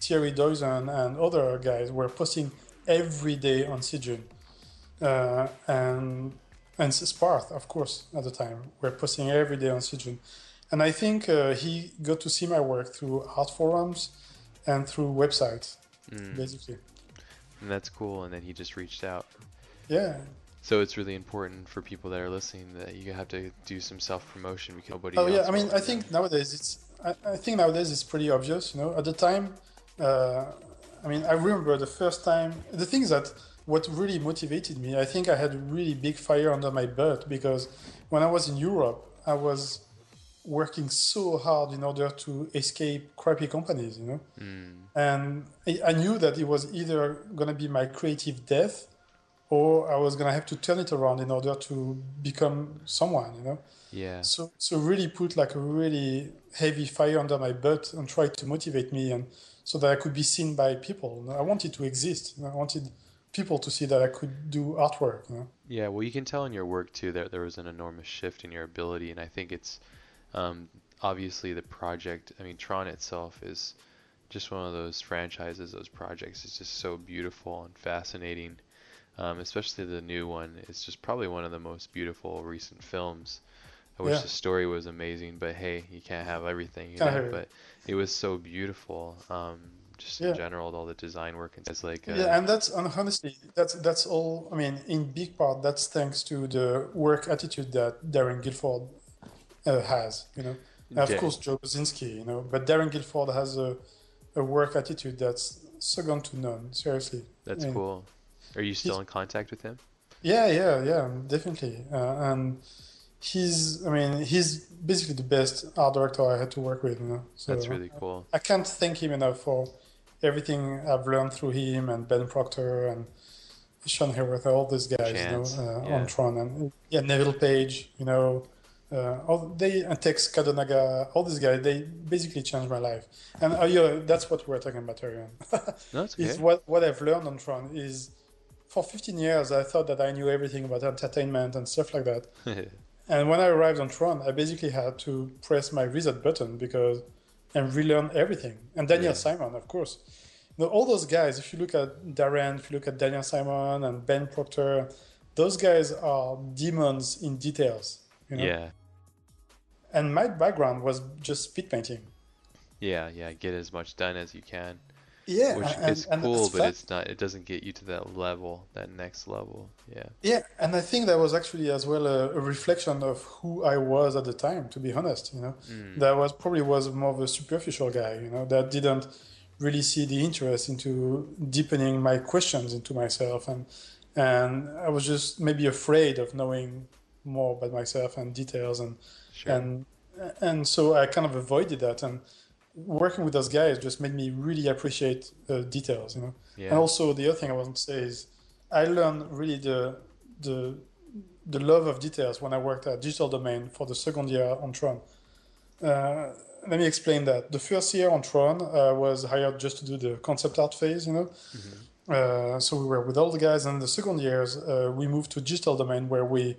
Thierry Doizon and other guys were posting every day on Sijun. Uh, and and Sparth, of course, at the time, were posting every day on Sijun. And I think uh, he got to see my work through art forums and through websites, Mm. basically. And that's cool. And then he just reached out. Yeah, So it's really important for people that are listening that you have to do some self promotion because nobody. Oh yeah, I mean, I think nowadays it's. I, I think nowadays it's pretty obvious. You know, at the time, uh, I mean, I remember the first time. The thing is that what really motivated me, I think I had a really big fire under my butt because when I was in Europe, I was working so hard in order to escape crappy companies. You know, Mm. and I, I knew that it was either going to be my creative death or I was going to have to turn it around in order to become someone, you know? Yeah. So, so really put like a really heavy fire under my butt and try to motivate me and so that I could be seen by people. I wanted to exist. I wanted people to see that I could do artwork, you know? Yeah, well, you can tell in your work too that there was an enormous shift in your ability, and I think it's um, obviously the project. I mean, Tron itself is just one of those franchises, those projects. It's just so beautiful and fascinating. Um, especially the new one. It's just probably one of the most beautiful recent films. I wish Yeah. the story was amazing, but hey, you can't have everything, you know. But it was so beautiful. Um, just in Yeah. general, all the design work and it's like uh, Yeah, and that's and honestly, that's that's all. I mean, in big part, that's thanks to the work attitude that Darren Gilford uh, has. You know, And of Yeah. course Joe Kosinski. You know, but Darren Gilford has a a work attitude that's second to none. Seriously. that's Yeah. cool. Are you still in contact with him? Yeah, yeah, yeah, definitely. Uh, and he's, I mean, he's basically the best art director I had to work with. You know, so That's really cool. I can't thank him enough for everything I've learned through him and Ben Procter and Sean Hayworth, all these guys, Chance, you know, uh, yeah. on Tron and yeah, Neville Page, you know, uh, all they and Tex Kadonaga, all these guys, they basically changed my life. And uh, yeah, that's what we're talking about, Ariane. No, it's is okay. what what I've learned on Tron is for 15 years I thought that I knew everything about entertainment and stuff like that. And when I arrived on Tron, I basically had to press my reset button because and relearn everything. And Daniel Yeah. Simon, of course. You know, all those guys, if you look at Darren, if you look at Daniel Simon and Ben Procter, those guys are demons in details. You know? Yeah, And my background was just speed painting. yeah, yeah. Get as much done as you can, Yeah, which and, is and cool, but it's not. It doesn't get you to that level, that next level. Yeah, Yeah, and I think that was actually as well a, a reflection of who I was at the time. To be honest, you know, Mm. that was probably was more of a superficial guy, you know, that didn't really see the interest into deepening my questions into myself, and and I was just maybe afraid of knowing more about myself and details, and sure. and and so I kind of avoided that, and working with those guys just made me really appreciate uh, details, you know. And also the other thing I want to say is I learned really the the the love of details when I worked at Digital Domain for the second year on Tron. Uh, let me explain that. The first year on Tron uh, was hired just to do the concept art phase, you know. Uh, so we were with all the guys, and the second years uh, we moved to Digital Domain where we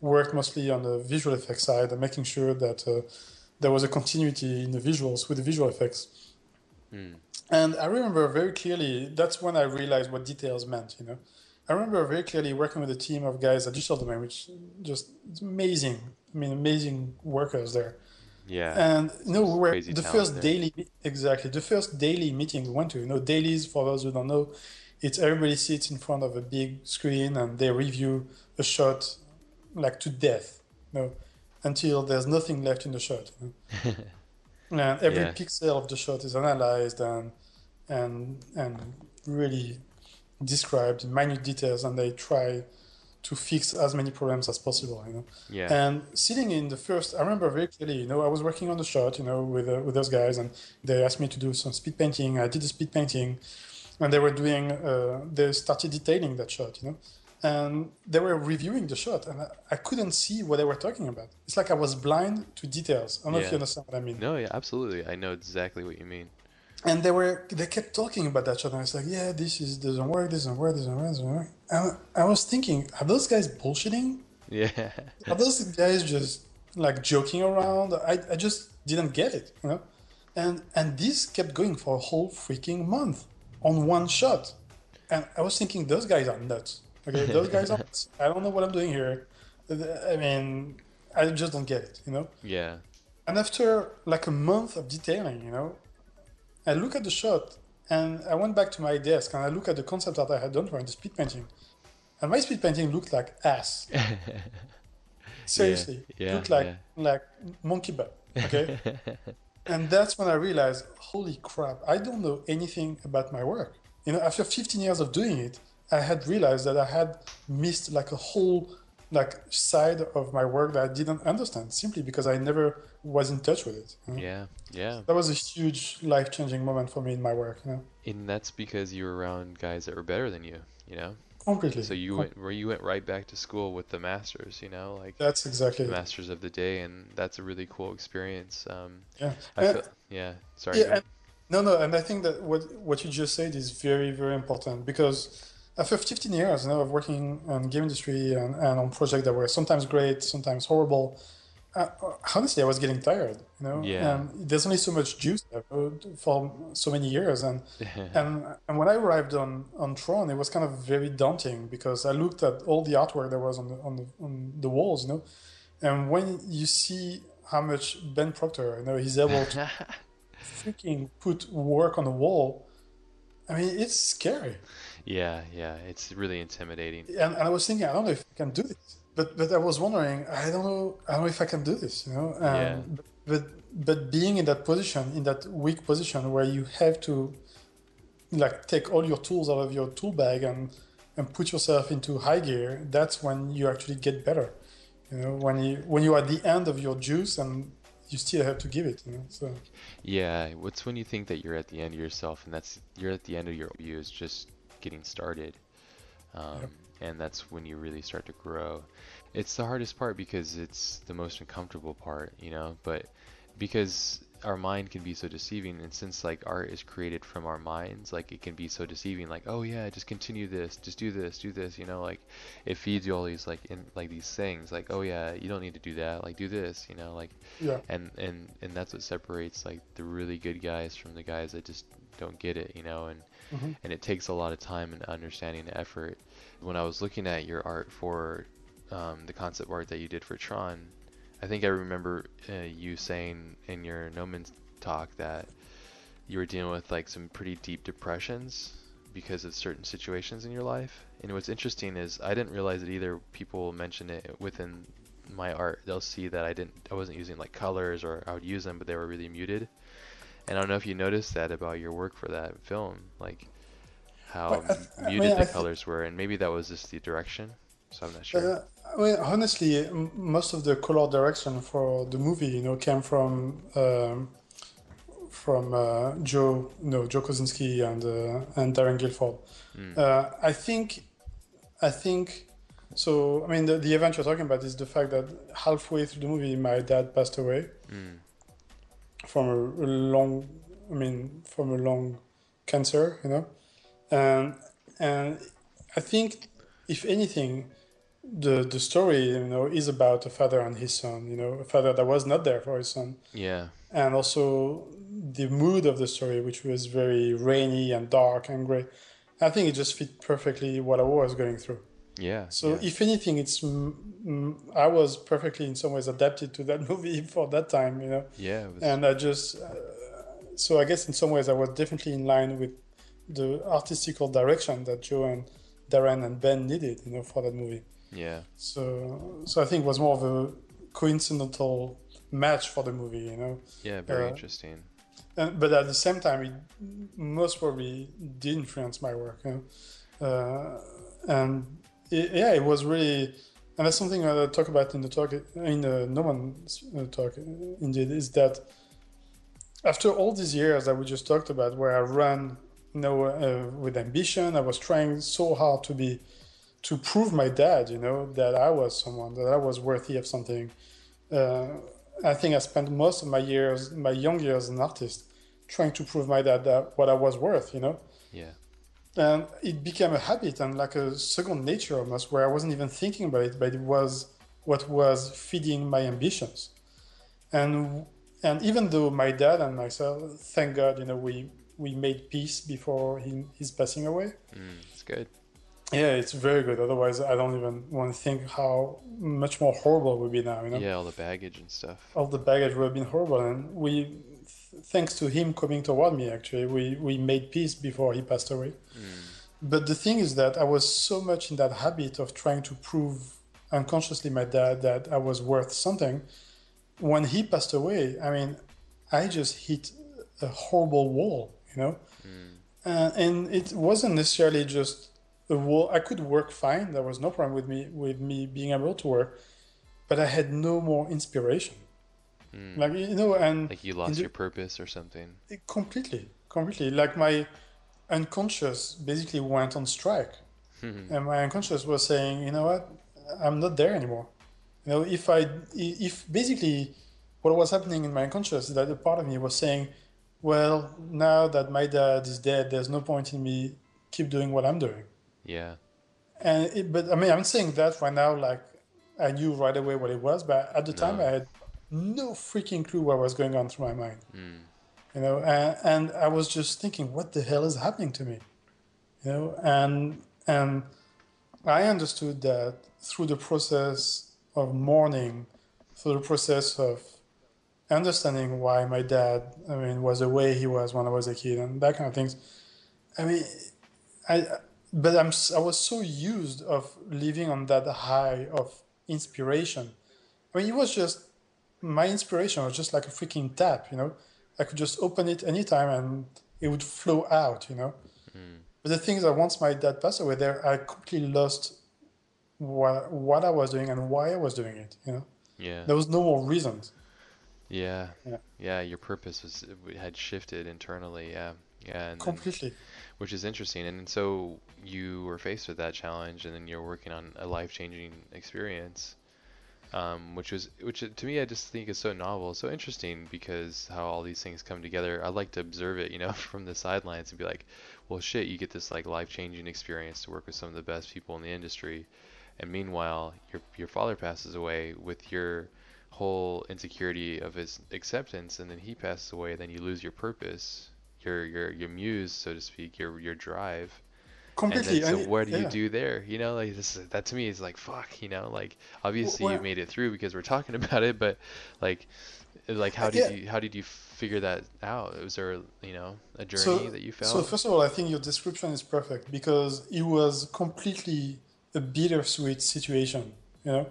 worked mostly on the visual effects side and making sure that uh, there was a continuity in the visuals with the visual effects. Mm. And I remember very clearly, that's when I realized what details meant, you know. I remember very clearly working with a team of guys at Digital Domain, which just it's amazing. I mean, amazing workers there. yeah. And you know, we were the first there. daily, exactly, the first daily meeting we went to. You know, dailies for those who don't know, it's everybody sits in front of a big screen and they review a shot like to death, you know, until there's nothing left in the shot. And every Yeah. pixel of the shot is analyzed and and and really described in minute details, and they try to fix as many problems as possible. You know. yeah. And sitting in the first, I remember very clearly, you know, I was working on the shot, you know, with uh, with those guys, and they asked me to do some speed painting. I did the speed painting, and they were doing, uh, they started detailing that shot, you know, and they were reviewing the shot, and I, I couldn't see what they were talking about. It's like I was blind to details. I don't know if you understand what I mean. No, yeah, absolutely. I know exactly what you mean. And they were, they kept talking about that shot, and I was like, yeah, this is doesn't work, this doesn't work, this doesn't work, this doesn't work. And I was thinking, are those guys bullshitting? Yeah. Are those guys just like joking around? I, I just didn't get it, you know? And and this kept going for a whole freaking month on one shot. And I was thinking those guys are nuts. Okay, those guys are nuts. I don't know what I'm doing here. I mean, I just don't get it, you know? Yeah. And after like a month of detailing, you know, I look at the shot and I went back to my desk and I look at the concept art I had done for the speed painting. And my speed painting looked like ass. Seriously. Yeah, it looked like yeah. like monkey butt. Okay. and that's when I realized, holy crap, I don't know anything about my work. You know, after 15 years of doing it, I had realized that I had missed like a whole like side of my work that I didn't understand simply because I never was in touch with it. you know? yeah. Yeah. That was a huge life changing moment for me in my work, you know. And that's because you were around guys that were better than you, you know? Completely. So you went where you went right back to school with the masters, you know, like That's exactly the masters of the day and that's a really cool experience. Um Yeah. I Uh, feel yeah, sorry. Yeah, and, no, no, and I think that what what you just said is very, very important because after 15 years you know, of working in game industry and, and on projects that were sometimes great, sometimes horrible, uh, honestly, I was getting tired. You know, Yeah. and there's only so much juice there for so many years, and and and when I arrived on on Tron, it was kind of very daunting because I looked at all the artwork that was on the on the on the walls, you know, and when you see how much Ben Procter, you know, he's able to freaking put work on the wall. I mean, it's scary. Yeah, yeah, it's really intimidating. And, and I was thinking, I don't know if I can do this. But but I was wondering, I don't know, I don't know if I can do this. You know. Um, Yeah. But but being in that position, in that weak position where you have to, like, take all your tools out of your tool bag and and put yourself into high gear, that's when you actually get better. You know, when you when you are at the end of your juice and you still have to give it. You know. So. Yeah, what's when you think that you're at the end of yourself and that's you're at the end of your view is just getting started. Um, and that's when you really start to grow. It's the hardest part because it's the most uncomfortable part, you know, but because our mind can be so deceiving and since like art is created from our minds, like it can be so deceiving like, oh yeah, just continue this, just do this, do this, you know, like it feeds you all these like in like these things like, oh yeah, you don't need to do that, like do this, you know, like Yeah. and and and that's what separates like the really good guys from the guys that just don't get it you know and Mhm. and it takes a lot of time and understanding and effort. When i was looking at your art for um, the concept art that you did for tron i think i remember uh, you saying in your Gnomon talk that you were dealing with like some pretty deep depressions because of certain situations in your life. And what's interesting is i didn't realize that either. People mention it within my art. They'll see that I didn't I wasn't using like colors or I would use them but they were really muted and I don't know if you noticed that about your work for that film like how Well, I th- I muted mean, the thi- colors were and maybe that was just the direction so I'm not sure Uh, well, honestly, m- most of the color direction for the movie, you know, came from um, from uh, Joe, no, Joe Kosinski and uh, and Darren Gilford. Mm. Uh, I think, I think. So, I mean, the, the event you're talking about is the fact that halfway through the movie, my dad passed away Mm. From a, a long, I mean, from a long cancer, you know, and and I think if anything, the the story, you know, is about a father and his son, you know, a father that was not there for his son, yeah and also the mood of the story, which was very rainy and dark and gray. I think it just fit perfectly what I was going through. Yeah So, yeah. if anything, it's I was perfectly in some ways adapted to that movie for that time, you know yeah was, and I just uh, so I guess in some ways I was definitely in line with the artistical direction that Joe and Darren and Ben needed, you know, for that movie. yeah So so I think it was more of a coincidental match for the movie, you know. yeah very uh, interesting And, but at the same time, it most probably did influence my work, you know. Uh, and it, yeah, it was really, and that's something I talk about in the talk in the Gnomon's uh, talk. Indeed, is that after all these years that we just talked about, where I ran you know, uh, with ambition. I was trying so hard to be, to prove my dad, you know, that I was someone, that I was worthy of something. Uh, I think I spent most of my years, my young years as an artist, trying to prove my dad that what I was worth, you know. Yeah. And it became a habit and like a second nature almost, where I wasn't even thinking about it, but it was what was feeding my ambitions. And and even though my dad and myself, thank God, you know, we we made peace before he, his passing away. Mm, it's good. Yeah, it's very good. Otherwise, I don't even want to think how much more horrible it would be now. You know, Yeah, all the baggage and stuff. all the baggage would have been horrible. And we, thanks to him coming toward me, actually, we we made peace before he passed away. But the thing is that I was so much in that habit of trying to prove unconsciously my dad that I was worth something. When he passed away, I mean, I just hit a horrible wall, you know? Uh, and it wasn't necessarily just a wall. I could work fine. There was no problem with me with me being able to work, but I had no more inspiration. Hmm. Like you know, and Like you lost the- your purpose or something. completely, completely. Like my unconscious basically went on strike, hmm. and my unconscious was saying, you know what, I'm not there anymore. You know, if I, if basically, what was happening in my unconscious is that a part of me was saying, well, now that my dad is dead, there's no point in me keep doing what I'm doing. Yeah. And it, but I mean, I'm saying that right now, like I knew right away what it was, but at the time I had no freaking clue what was going on through my mind. Mm. You know, and, and I was just thinking, what the hell is happening to me? You know, and and I understood that through the process of mourning, through the process of understanding why my dad, I mean, was the way he was when I was a kid and that kind of things. I mean, I, but I'm, I was so used of living on that high of inspiration. I mean, it was just, my inspiration was just like a freaking tap, you know? I could just open it anytime and it would flow out, you know? Hmm. But the thing is that once my dad passed away there, I completely lost what, what I was doing and why I was doing it, you know? Yeah. There was no more reasons. Yeah. Yeah. Yeah. Your purpose was had shifted internally. Yeah. Yeah. And then, Completely. which is interesting. And so you were faced with that challenge, and then you're working on a life-changing experience, um, which was which to me I just think is so novel, so interesting because how all these things come together. I like to observe it, you know, from the sidelines and be like, well, shit, you get this like life-changing experience to work with some of the best people in the industry, and meanwhile your your father passes away with your whole insecurity of his acceptance and then he passes away then you lose your purpose your your your muse so to speak your your drive Completely. and then so what do you do there you know like this is- that to me is like fuck you know like obviously well- you made it through because we're talking about it but like like how did Yeah. you how did you figure that out was there you know a journey So- that you felt So first of all, I think your description is perfect because it was completely a bittersweet situation. You know,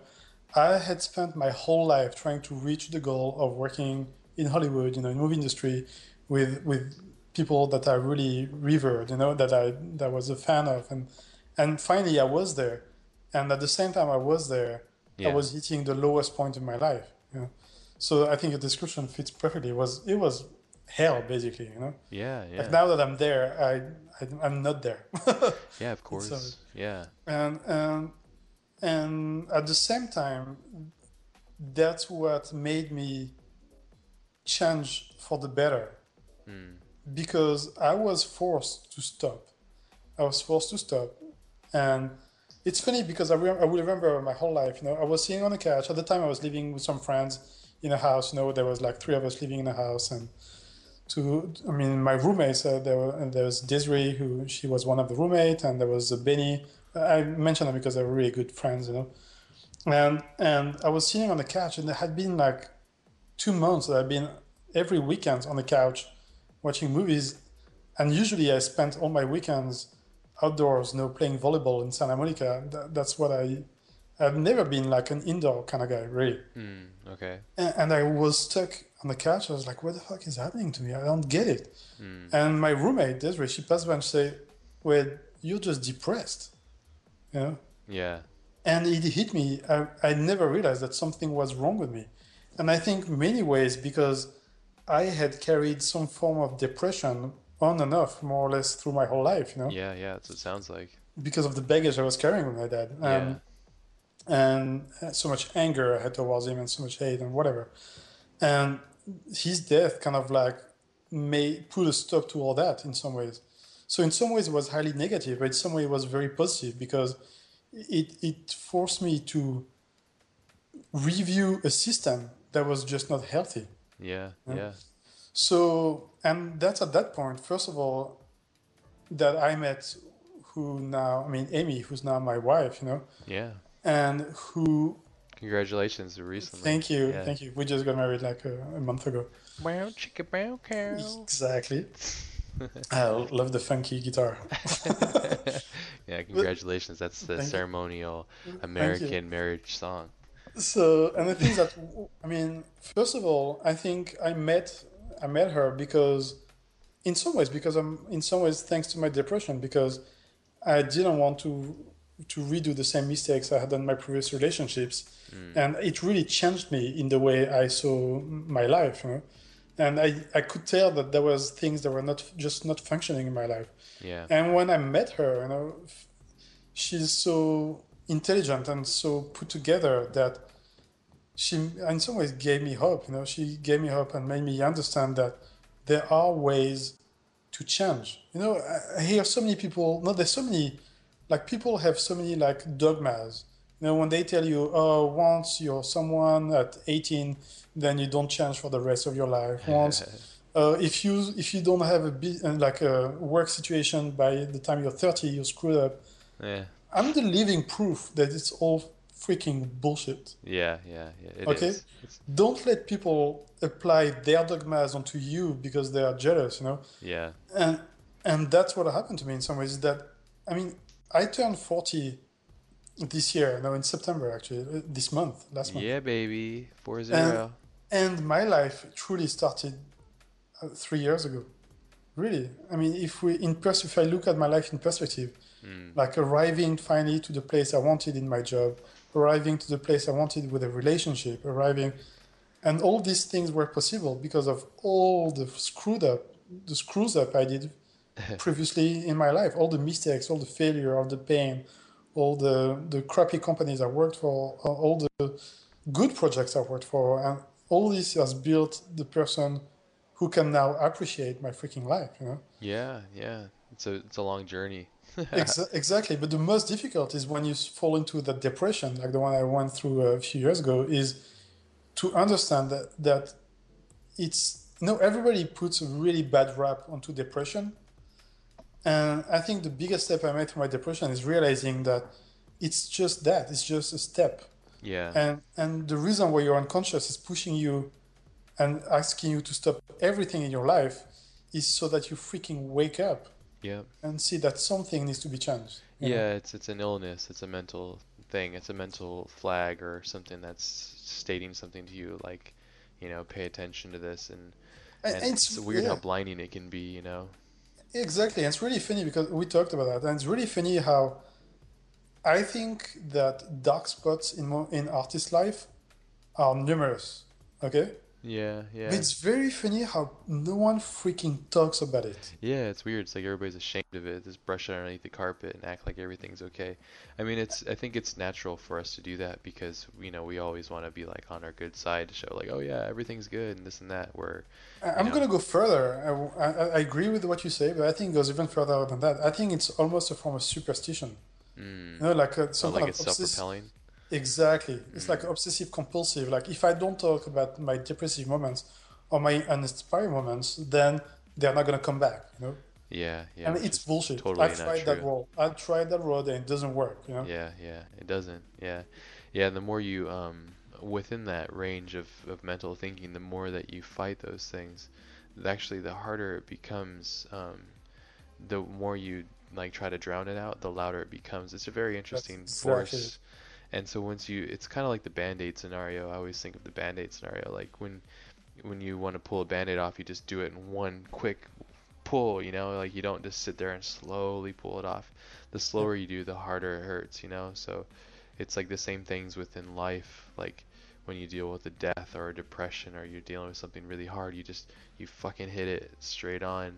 I had spent my whole life trying to reach the goal of working in Hollywood, you know, in movie industry, with with people that I really revered, you know, that I that I was a fan of, and and finally I was there, and at the same time I was there, Yeah. I was hitting the lowest point in my life. You know, so I think your description fits perfectly. It was it was hell basically, you know. yeah yeah Like now that I'm there, I, I I'm not there. yeah of course uh, yeah and and and at the same time, that's what made me change for the better. Mm. Because I was forced to stop. I was forced to stop, and it's funny because I, re- I will remember my whole life. You know, I was sitting on the couch at the time. I was living with some friends in a house. You know, there was like three of us living in a house, and to I mean, my roommates. Uh, there were there was Desiree, who she was one of the roommates, and there was uh, Benny. I mentioned them because they were really good friends, you know. And and I was sitting on the couch, and there had been like two months that I've been every weekend on the couch watching movies, and usually I spent all my weekends outdoors, you know, playing volleyball in Santa Monica. That, that's what I. I've never been like an indoor kind of guy, really. Mm. okay And, and I was stuck on the couch. I was like, "What the fuck is happening to me? I don't get it." Mm. And my roommate Desiree, she passed by and said, "Well, you're just depressed," you know. yeah And it hit me. I, I never realized that something was wrong with me, and I think many ways because I had carried some form of depression on and off more or less through my whole life, you know, Yeah, yeah, that's what it sounds like. because of the baggage I was carrying with my dad. Yeah. Um, and so much anger I had towards him and so much hate and whatever. And his death kind of like may put a stop to all that in some ways. So in some ways it was highly negative, but in some way it was very positive because it it forced me to review a system that was just not healthy. Yeah, Yeah. yeah. So and that's at that point, first of all, that I met who now I mean Amy, who's now my wife, you know, Yeah. and who Congratulations recently. Thank you, Yeah. thank you. We just got married like a, a month ago. Wow, chicka bow cow. Exactly. I love the funky guitar. yeah, congratulations. That's the Thank ceremonial you. American marriage song. So, and the thing that I mean, first of all, I think I met I met her because, in some ways, because I'm in some ways thanks to my depression because I didn't want to to redo the same mistakes I had done in my previous relationships, mm. and it really changed me in the way I saw my life. You know? And I, I could tell that there was things that were not just not functioning in my life. Yeah. And when I met her, you know, she's so intelligent and so put together that she, in some ways, gave me hope. You know, she gave me hope and made me understand that there are ways to change. You know, I, hear so many people. No, there's so many, like people have so many like dogmas. You know, when they tell you, oh, once you're someone at 18, then you don't change for the rest of your life. Once uh, if you if you don't have a uh, like a work situation by the time you're 30 you're screwed up yeah. I'm the living proof that it's all freaking bullshit Yeah, yeah, yeah. It Okay. is. Don't let people apply their dogmas onto you because they are jealous you know yeah. and and that's what happened to me in some ways is that i mean i turned 40 this year no in september actually uh, this month last month Yeah, baby. Four zero. and my life truly started uh, three years ago really i mean if we in pers- if i look at my life in perspective Mm. like arriving finally to the place i wanted in my job arriving to the place i wanted with a relationship arriving and all these things were possible because of all the screwed up the screws up i did previously in my life all the mistakes all the failure all the pain all the the crappy companies i worked for all the good projects i worked for and all this has built the person who can now appreciate my freaking life you know Yeah, yeah. It's a it's a long journey. Exa- exactly but the most difficult is when you fall into that depression like the one i went through a few years ago is to understand that that it's no, everybody puts a really bad rap onto depression. And i think the biggest step i made through my depression is realizing that it's just that it's just a step. Yeah. and and the reason why you're unconscious is pushing you and asking you to stop everything in your life is so that you freaking wake up Yep. and see that something needs to be changed you know? Yeah, it's it's an illness. It's a mental thing. It's a mental flag or something that's stating something to you, like, you know, pay attention to this, and And and it's- it's weird how blinding it can be. You know. Exactly. And it's really funny because we talked about that. And it's really funny how I think that dark spots in in artist life are numerous. Okay? Yeah, yeah. But it's very funny how no one freaking talks about it. Yeah, it's weird. It's like everybody's ashamed of it. Just brush it underneath the carpet and act like everything's okay. I mean, it's I think it's natural for us to do that because you know we always want to be like on our good side to show like oh yeah everything's good and this and that. Where I'm know. going to go further. I, I, I agree with what you say, but I think it goes even further than that. I think it's almost a form of superstition. mm, You know, like a, oh, like kind it's of self-propelling. Exactly. It's like obsessive compulsive. Like if I don't talk about my depressive moments or my uninspired moments, then they're not gonna come back. You know. Yeah, yeah. and which it's bullshit. Totally I tried that road. I tried that road and it doesn't work. You know. Yeah, yeah, it doesn't. Yeah, yeah. The more you um within that range of of mental thinking, the more that you fight those things, actually, the harder it becomes. Um, the more you like try to drown it out, the louder it becomes. It's a very interesting exactly force. And so once you, it's kind of like the band-aid scenario. I always think of the band-aid scenario, like when when you want to pull a band-aid off, you just do it in one quick pull, you know, like you don't just sit there and slowly pull it off. The slower you do, the harder it hurts, you know. So it's like the same things within life, like when you deal with a death or a depression or you're dealing with something really hard, you just you fucking hit it straight on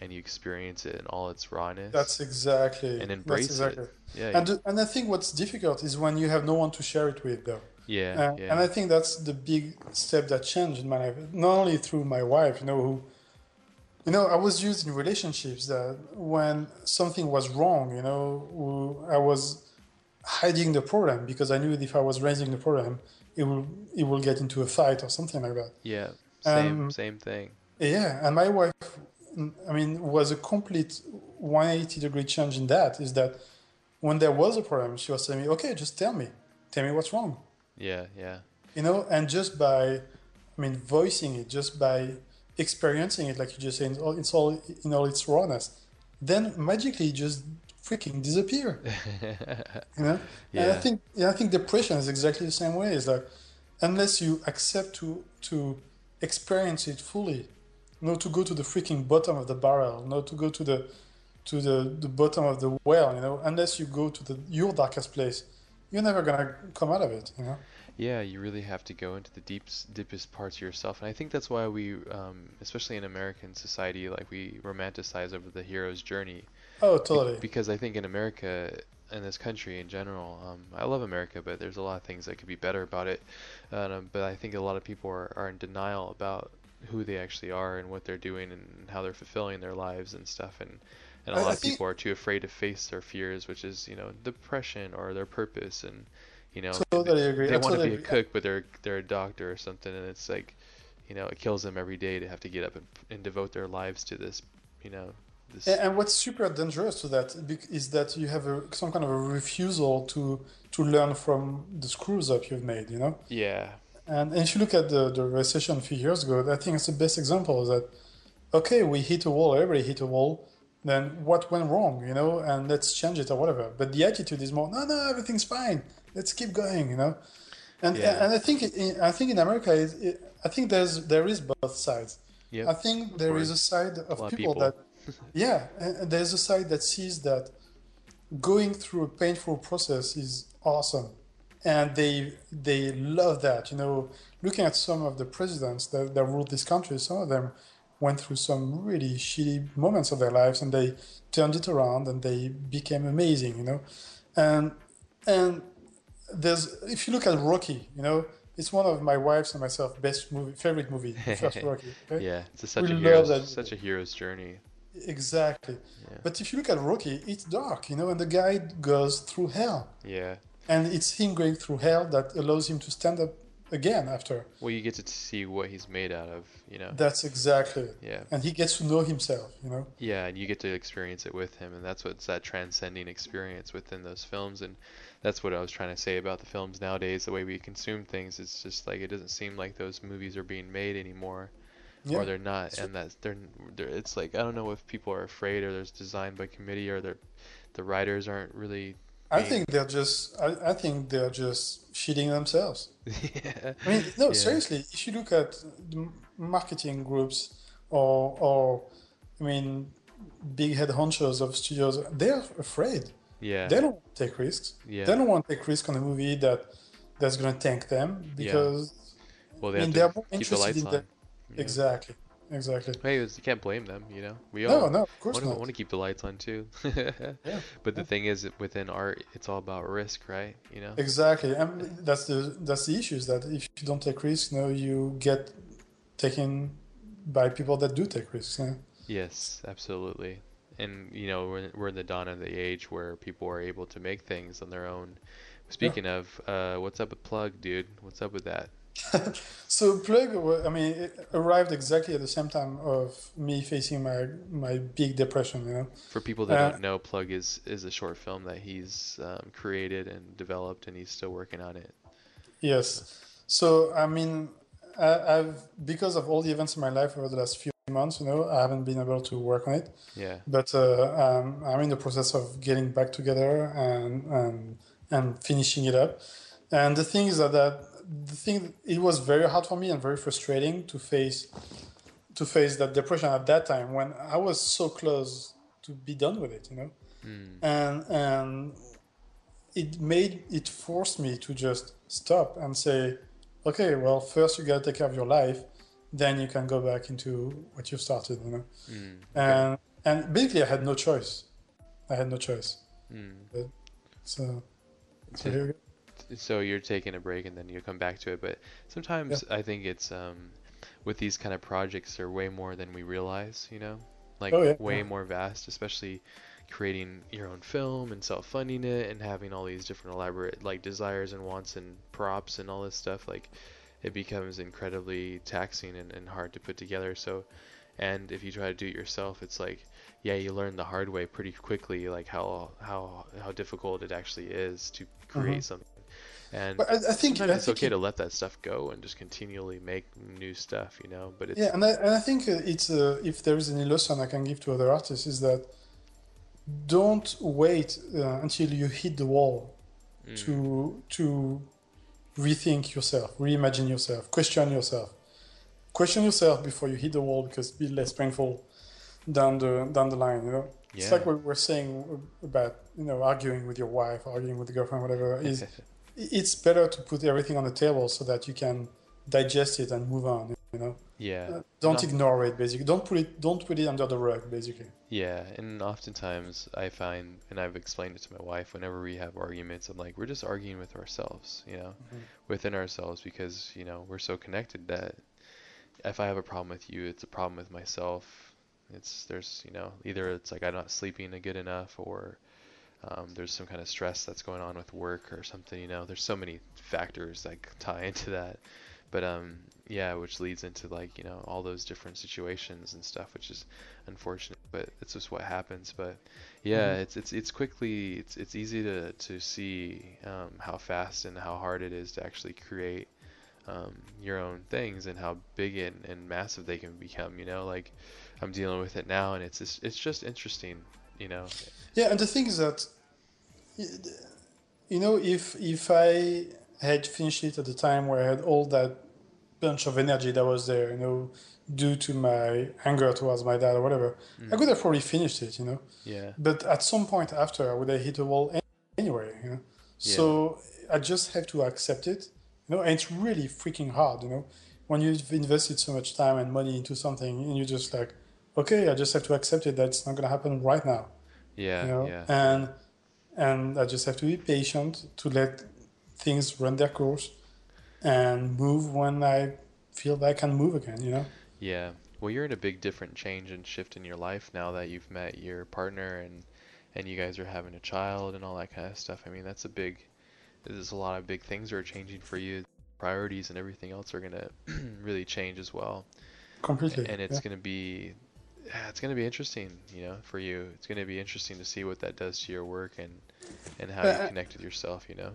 and you experience it in all its rawness. That's exactly. And embrace exactly. it. Yeah. And and I think what's difficult is when you have no one to share it with, though. yeah. Uh, yeah. And I think that's the big step that changed in my life. Not only through my wife, you know, who, you know, I was used in relationships that when something was wrong, you know, I was hiding the problem because I knew that if I was raising the problem, it will it will get into a fight or something like that. yeah. Same um, same thing. Yeah, and my wife, I mean, was a complete 180 degree change in that. Is that when there was a problem, she was telling me, "Okay, just tell me, tell me what's wrong." Yeah. Yeah. you know and just by i mean voicing it just by experiencing it like you just said it's all, it's all in all its rawness then magically just freaking disappear you know and i think yeah, i think depression is exactly the same way it's like unless you accept to to experience it fully not to go to the freaking bottom of the barrel not to go to the to the, the bottom of the well you know unless you go to the your darkest place you're never gonna come out of it you know Yeah, you really have to go into the deepest, deepest parts of yourself, and I think that's why we, um, especially in American society, like we romanticize over the hero's journey. oh totally because I think in America, in this country in general, um, I love America, but there's a lot of things that could be better about it. Um, but I think a lot of people are, are in denial about who they actually are and what they're doing and how they're fulfilling their lives and stuff. And, and a I- lot I of think- people are too afraid to face their fears, which is, you know, depression or their purpose. And, you know, Totally they, agree. they want to totally be a cook, but they're, they're a doctor or something. And it's like, you know, it kills them every day to have to get up and, and devote their lives to this, you know, this. And, what's super dangerous to that is that you have a, some kind of a refusal to to learn from the screws up you've made, you know. yeah. And, and if you look at the, the recession a few years ago, I think it's the best example is that, okay, we hit a wall, everybody hit a wall, then what went wrong, you know, and let's change it or whatever. But the attitude is more, no, no, everything's fine, let's keep going, you know. And Yeah. and I think in, I think in America, it, it, I think there's there is both sides. Yep. I think there is a side of of people, people. that, yeah, and there's a side that sees that going through a painful process is awesome, and they they love that. You know, looking at some of the presidents that, that ruled this country, some of them went through some really shitty moments of their lives, and they turned it around and they became amazing. You know, and and there's if you look at Rocky, you know. It's one of my wife's and myself best movie, favorite movie, first Rocky. okay? Yeah, it's a, such We a hero's such a hero's journey. Exactly. Yeah. But if you look at Rocky, it's dark, you know, and the guy goes through hell. Yeah. And it's him going through hell that allows him to stand up again after. Well, you get to see what he's made out of, you know. That's exactly it. Yeah. And he gets to know himself, you know. Yeah, and you get to experience it with him, and that's what's that transcending experience within those films, and that's what I was trying to say about the films nowadays. The way we consume things, it's just like it doesn't seem like those movies are being made anymore, Yeah. or they're not, and that they're, they're. It's like I don't know if people are afraid, or there's designed by committee, or they're, the writers aren't really. I being- think they're just I, I think they're just shitting themselves. yeah. I mean, no, Yeah. seriously, if you look at the marketing groups or or I mean big head honchos of studios, they're afraid. Yeah. They don't take risks. Yeah. They don't want to take risk on a movie that that's going to tank them because Yeah. Well, they I mean, they're more the interested lights in on. the- you exactly, exactly. Hey, it's- you can't blame them, you know. We No, all no, no, of course want not. want to keep the lights on too. Yeah, But the thing is, within art, it's all about risk, right? You know. Exactly, and that's the that's the issue is that if you don't take risks, you know, you get taken by people that do take risks. Yeah? Yes, absolutely. And you know, we're we're in the dawn of the age where people are able to make things on their own. Speaking of, uh, what's up with Plug, dude? What's up with that? So plug, I mean, it arrived exactly at the same time of me facing my my big depression. You know. For people that Uh, don't know, Plug is is a short film that he's um, created and developed, and he's still working on it. Yes. So I mean, I, I've because of all the events in my life over the last few months, you know, I haven't been able to work on it. Yeah. But uh, um, I'm in the process of getting back together and and and finishing it up. And the thing is that, that the thing it was very hard for me and very frustrating to face to face that depression at that time when I was so close to be done with it, you know Mm. and and it made it forced me to just stop and say okay well first you got to take care of your life then you can go back into what you've started you know Mm. and and basically I had no choice. I had no choice. Mm. So, so So- here we go. So you're taking a break and then you come back to it but sometimes i think it's um with these kind of projects they're way more than we realize you know? Like Oh, yeah, way yeah. more vast especially creating your own film and self-funding it and having all these different elaborate like desires and wants and props and all this stuff like it becomes incredibly taxing and, and hard to put together. So and if you try to do it yourself it's like yeah you learn the hard way pretty quickly like how how how difficult it actually is to create something and But I, I think sometimes I it's think okay it- to let that stuff go and just continually make new stuff you know but it's Yeah, and I, and I think uh, it's uh, if there is any lesson I can give to other artists is that don't wait uh, until you hit the wall mm, to to rethink yourself, reimagine yourself, question yourself, question yourself before you hit the wall because it'll be less painful down the down the line. You know, it's like what we're saying about you know arguing with your wife, arguing with the girlfriend, whatever. Is it's better to put everything on the table so that you can digest it and move on. You know. yeah Uh, don't No. ignore it basically don't put it don't put it under the rug basically Yeah, and oftentimes I find, and I've explained it to my wife, whenever we have arguments, I'm like, we're just arguing with ourselves, you know, Mhm. within ourselves because, you know, we're so connected that if I have a problem with you, it's a problem with myself. It's, there's, you know, either it's like I'm not sleeping good enough or um, there's some kind of stress that's going on with work or something, you know, there's so many factors that tie into that. But, um, yeah, which leads into like, you know, all those different situations and stuff, which is unfortunate, but it's just what happens. But yeah, Mhm. it's it's it's quickly it's it's easy to to see um, how fast and how hard it is to actually create um, your own things and how big and, and massive they can become. You know, like I'm dealing with it now, and it's just, it's just interesting. You know, yeah and the thing is that you know if if i had finished it at the time where i had all that bunch of energy that was there you know due to my anger towards my dad or whatever i mm. could have probably finished it you know? Yeah, but at some point after i would have hit a wall anyway you know? So i just have to accept it you know? And it's really freaking hard you know? When you've invested so much time and money into something and you're just like okay i just have to accept it that's not going to happen right now. Yeah, you know? yeah, and and i just have to be patient to let things run their course and move when i feel that i can move again you know yeah. Well, you're in a big different change and shift in your life now that you've met your partner and and you guys are having a child and all that kind of stuff. I mean, that's a big. There's a lot of big things that are changing for you. Priorities and everything else are gonna really change as well. completely and it's yeah. going to be it's going to be interesting you know for you. It's going to be interesting to see what that does to your work and and how Uh, you connect with yourself you know?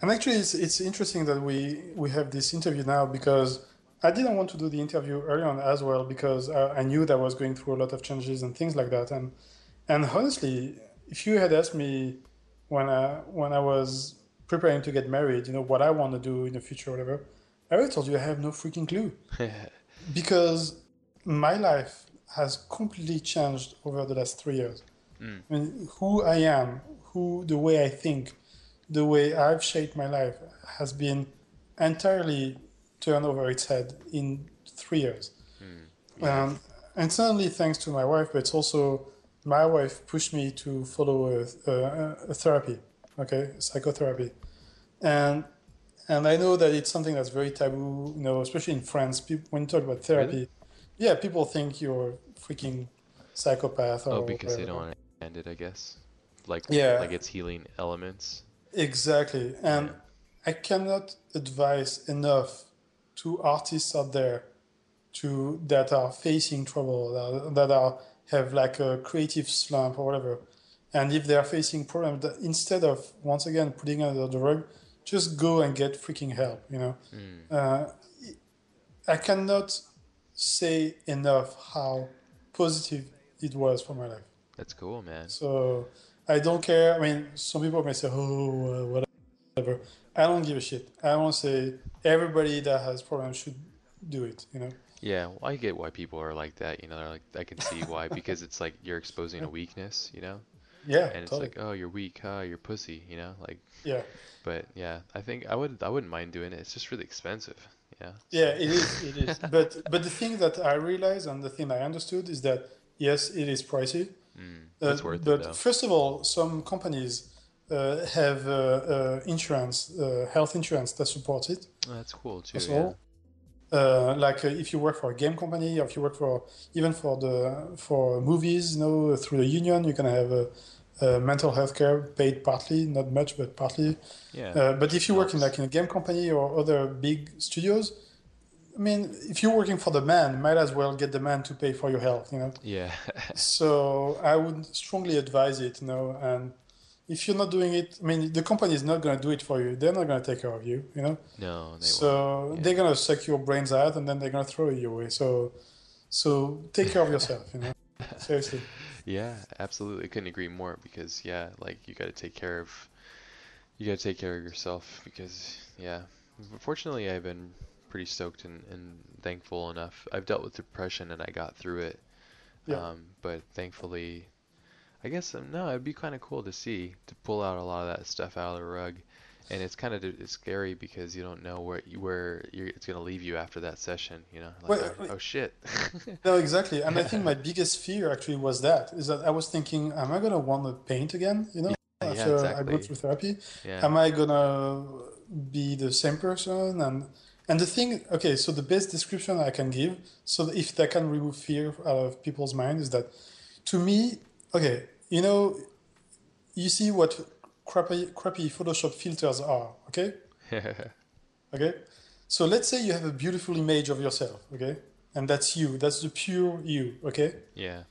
And actually it's, it's interesting that we we have this interview now because i didn't want to do the interview early on as well because I, I knew that I was going through a lot of changes and things like that. And and honestly if you had asked me when i when i was preparing to get married you know what i want to do in the future or whatever i would have told you i have no freaking clue. Because my life has completely changed over the last three years. Mm. I mean, who I am, who the way I think, the way I've shaped my life has been entirely turned over its head in three years. Mm. Um, and certainly thanks to my wife, but it's also my wife pushed me to follow a, a, a therapy, okay, psychotherapy, and and I know that it's something that's very taboo, you know, especially in France. People, when you talk about therapy, Really? yeah, people think you're freaking psychopath. Or oh because they don't want to end it i guess like Yeah. like it's healing elements Exactly. And Yeah. I cannot advise enough to artists out there to that are facing trouble, that, that are have like a creative slump or whatever. And if they are facing problems, that instead of once again putting under the rug, just go and get freaking help, you know. mm. Uh, I cannot say enough how positive it was for my life. that's cool man So I don't care. I mean, some people may say, "Oh, uh, whatever." I don't give a shit. I want to say everybody that has problems should do it. You know? yeah well, i get why people are like that you know they're like i can see why because it's like you're exposing a weakness you know Yeah. and it's totally. like oh you're weak huh you're pussy you know like yeah. but yeah i think i would i wouldn't mind doing it it's just really expensive yeah Yeah. It is. It is. but but the thing that I realized and the thing I understood is that yes, it is pricey. Mm, Uh, that's worth but it though. first of all, some companies uh, have uh, uh, insurance, uh, health insurance that supports it. Oh, that's cool too. First of Yeah. uh, like uh, if you work for a game company, or if you work for even for the for movies, you know, through the union, you can have a, a mental health care paid partly, not much, but partly. Yeah. Uh, but if you work in like in a game company or other big studios, I mean, if you're working for the man, might as well get the man to pay for your health, you know. Yeah. So I would strongly advise it, you know, and if you're not doing it, I mean, the company is not going to do it for you. They're not going to take care of you, you know. no, they won't. So Yeah. they're going to suck your brains out and then they're going to throw you away. So, so take care of yourself, you know. Seriously. Yeah, absolutely. Couldn't agree more because yeah, like you got to take care of you got to take care of yourself because yeah. Fortunately, I've been pretty stoked and, and thankful enough. I've dealt with depression and I got through it. Yeah. Um, but thankfully, I guess um, no, it'd be kind of cool to see to pull out a lot of that stuff out of the rug. And it's kind of it's scary because you don't know where you, where you're, it's gonna leave you after that session. You know, like Well, oh, oh shit. No, exactly. And I think my biggest fear actually was that is that I was thinking, am I going to want to paint again, you know, Yeah, after I exactly. go through therapy? Yeah. am I gonna be the same person? And and the thing, okay, so the best description I can give, so if that can remove fear out of people's mind, is that to me, okay, you know, you see what crappy crappy Photoshop filters are, okay? Okay, so let's say you have a beautiful image of yourself, okay, and that's you, that's the pure you, okay, yeah.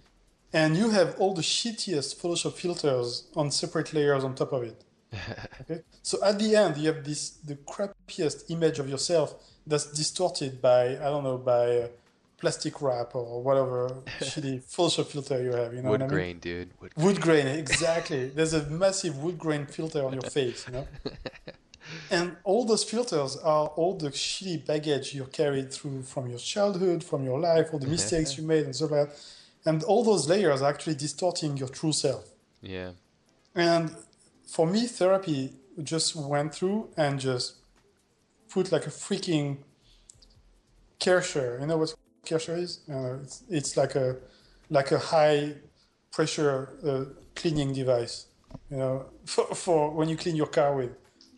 and you have all the shittiest Photoshop filters on separate layers on top of it. Okay. So at the end, you have this the crappiest image of yourself that's distorted by I don't know by uh, plastic wrap or whatever shitty Photoshop filter you have. You know Wood what I mean? grain, dude. Wood Wood grain, exactly. There's a massive wood grain filter on your face, you know. And all those filters are all the shitty baggage you carried through from your childhood, from your life, all the mistakes you made, and so that. And all those layers are actually distorting your true self. Yeah. And for me, therapy just went through and just put like a freaking Kärcher. You know what Kärcher is? Uh, it's, it's like a like a high pressure uh, cleaning device. You know, for, for when you clean your car with.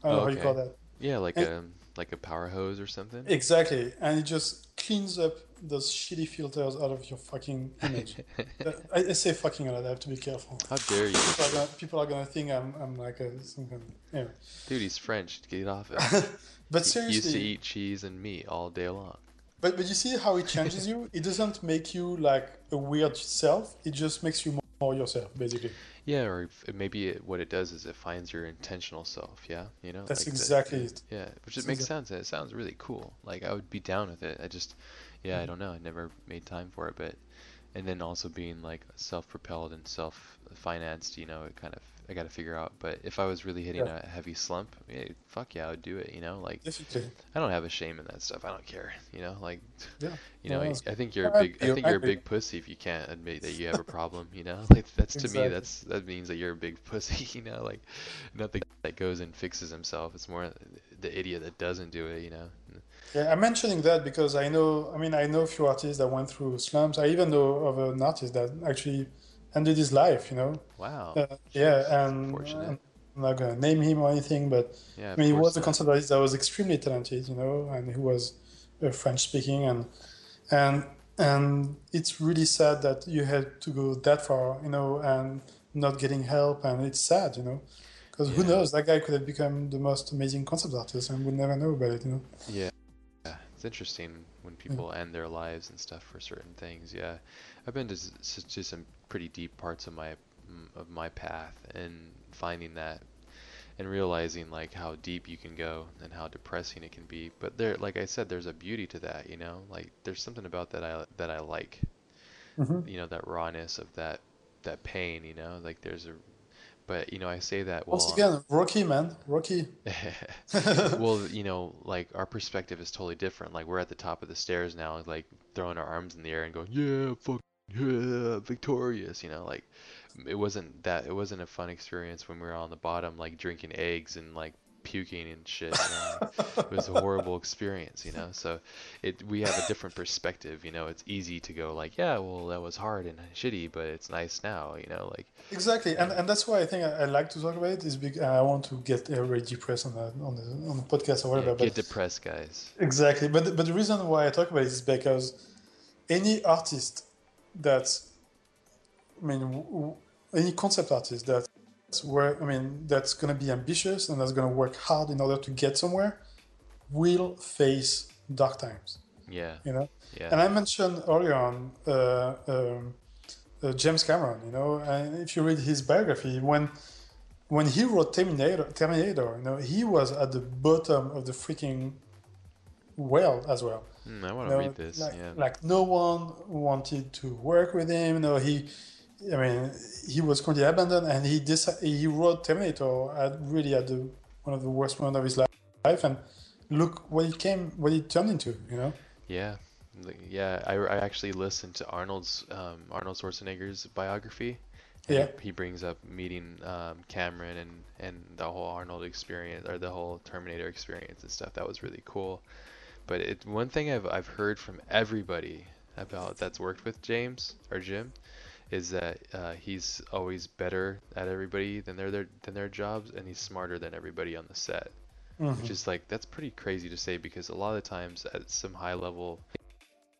I don't know how you call that. Yeah, like And- a like a power hose or something. Exactly, and it just cleans up those shitty filters out of your fucking image. I, I say fucking a lot. I have to be careful. How dare you, People are gonna, people are gonna think I'm, I'm like a some kind of, anyway. dude? He's French. Get off it. But He used to eat cheese and meat all day long. But but you see how it changes you? It doesn't make you like a weird self. It just makes you more, more yourself, basically. Yeah, or maybe it, what it does is it finds your intentional self. Yeah, you know. That's like that- exactly it. Yeah, which it makes exact- sense. It sounds really cool. Like I would be down with it. I just, yeah, Mm-hmm. I don't know. I never made time for it, but, and then also being like self-propelled and self-financed, you know, it kind of I got to figure out. But if I was really hitting Yeah. a heavy slump, fuck yeah, I would do it. You know, like I don't have a shame in that stuff. I don't care. You know, like, Yeah. you know, No, I, I think you're a big. I think you're a big pussy if you can't admit that you have a problem. You know, like that's to me that's that means that you're a big pussy. You know, like not the that goes and fixes himself. It's more the idiot that doesn't do it. You know. Yeah, I'm mentioning that because I know. I mean, I know a few artists that went through slums. I even know of an artist that actually ended his life. You know. Wow. Uh, yeah, and I'm not gonna name him or anything, but Yeah. I mean, he was a not. concept artist that was extremely talented, you know, and he was uh, French speaking, and and and it's really sad that you had to go that far, you know, and not getting help, and it's sad, you know, because who knows, that guy could have become the most amazing concept artist, and we'll never know about it, you know. Yeah. Yeah, it's interesting when people end their lives and stuff for certain things. Yeah, I've been to, to some pretty deep parts of my of my path and finding that and realizing like how deep you can go and how depressing it can be. But there, like I said, there's a beauty to that. You know, like there's something about that I that I like. Mhm. You know, that rawness of that that pain. You know, like there's a. But you know, I say that while Once again, Rocky, man, Rocky. well, you know, like our perspective is totally different. Like we're at the top of the stairs now, like throwing our arms in the air and going, "Yeah, fuck, victorious." You know, like it wasn't that. It wasn't a fun experience when we were on the bottom, like drinking eggs and like puking and shit. You know? it was a horrible experience, you know. So it we have a different perspective, you know. It's easy to go like, yeah, well, that was hard and shitty, but it's nice now, you know. Like exactly, and and that's why I think I, I like to talk about it is because I want to get everybody depressed on the on the on the podcast or whatever. Yeah, get but, depressed, guys. Exactly, but but the reason why I talk about it is because any artist that's I mean, any concept artist that's where I mean that's going to be ambitious and that's going to work hard in order to get somewhere will face dark times. Yeah. You know. Yeah. And I mentioned earlier on uh, um, uh, James Cameron. You know, and if you read his biography, when when he wrote Terminator, Terminator, you know, he was at the bottom of the freaking well as well. Mm, I want to know, read this. Like, yeah. like no one wanted to work with him. You know, he I mean, he was completely abandoned, and he decided, he wrote Terminator at really at the one of the worst moments of his life, and look what he came, what he turned into, you know. Yeah, yeah. I, I actually listened to Arnold's um, Arnold Schwarzenegger's biography. Yeah. He, he, brings up meeting um, Cameron and and the whole Arnold experience or the whole Terminator experience and stuff. That was really cool. But it one thing I've I've heard from everybody about that's worked with James or Jim is that uh, he's always better at everybody than their, their than their jobs, and he's smarter than everybody on the set. Mm-hmm. Which is like that's pretty crazy to say because a lot of times at some high level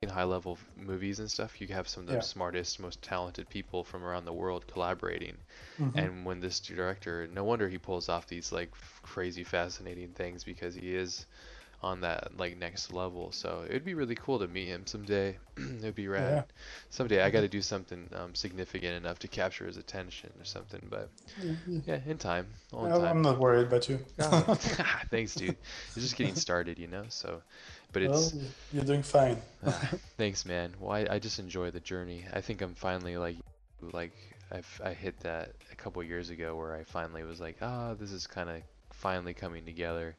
in high level movies and stuff, you have some of the yeah. smartest, most talented people from around the world collaborating. Mm-hmm. And when this director, no wonder he pulls off these like crazy, fascinating things because he is on that like next level. So it'd be really cool to meet him someday. it'd be rad. Yeah. Someday I got to do something um, significant enough to capture his attention or something. But mm-hmm. yeah, in time. All in time. I'm not worried about you. thanks, dude. It's just getting started, you know. So, but it's well, you're doing fine. uh, thanks, man. Well, I, I just enjoy the journey. I think I'm finally like like I've I hit that a couple years ago where I finally was like, ah, oh, this is kind of finally coming together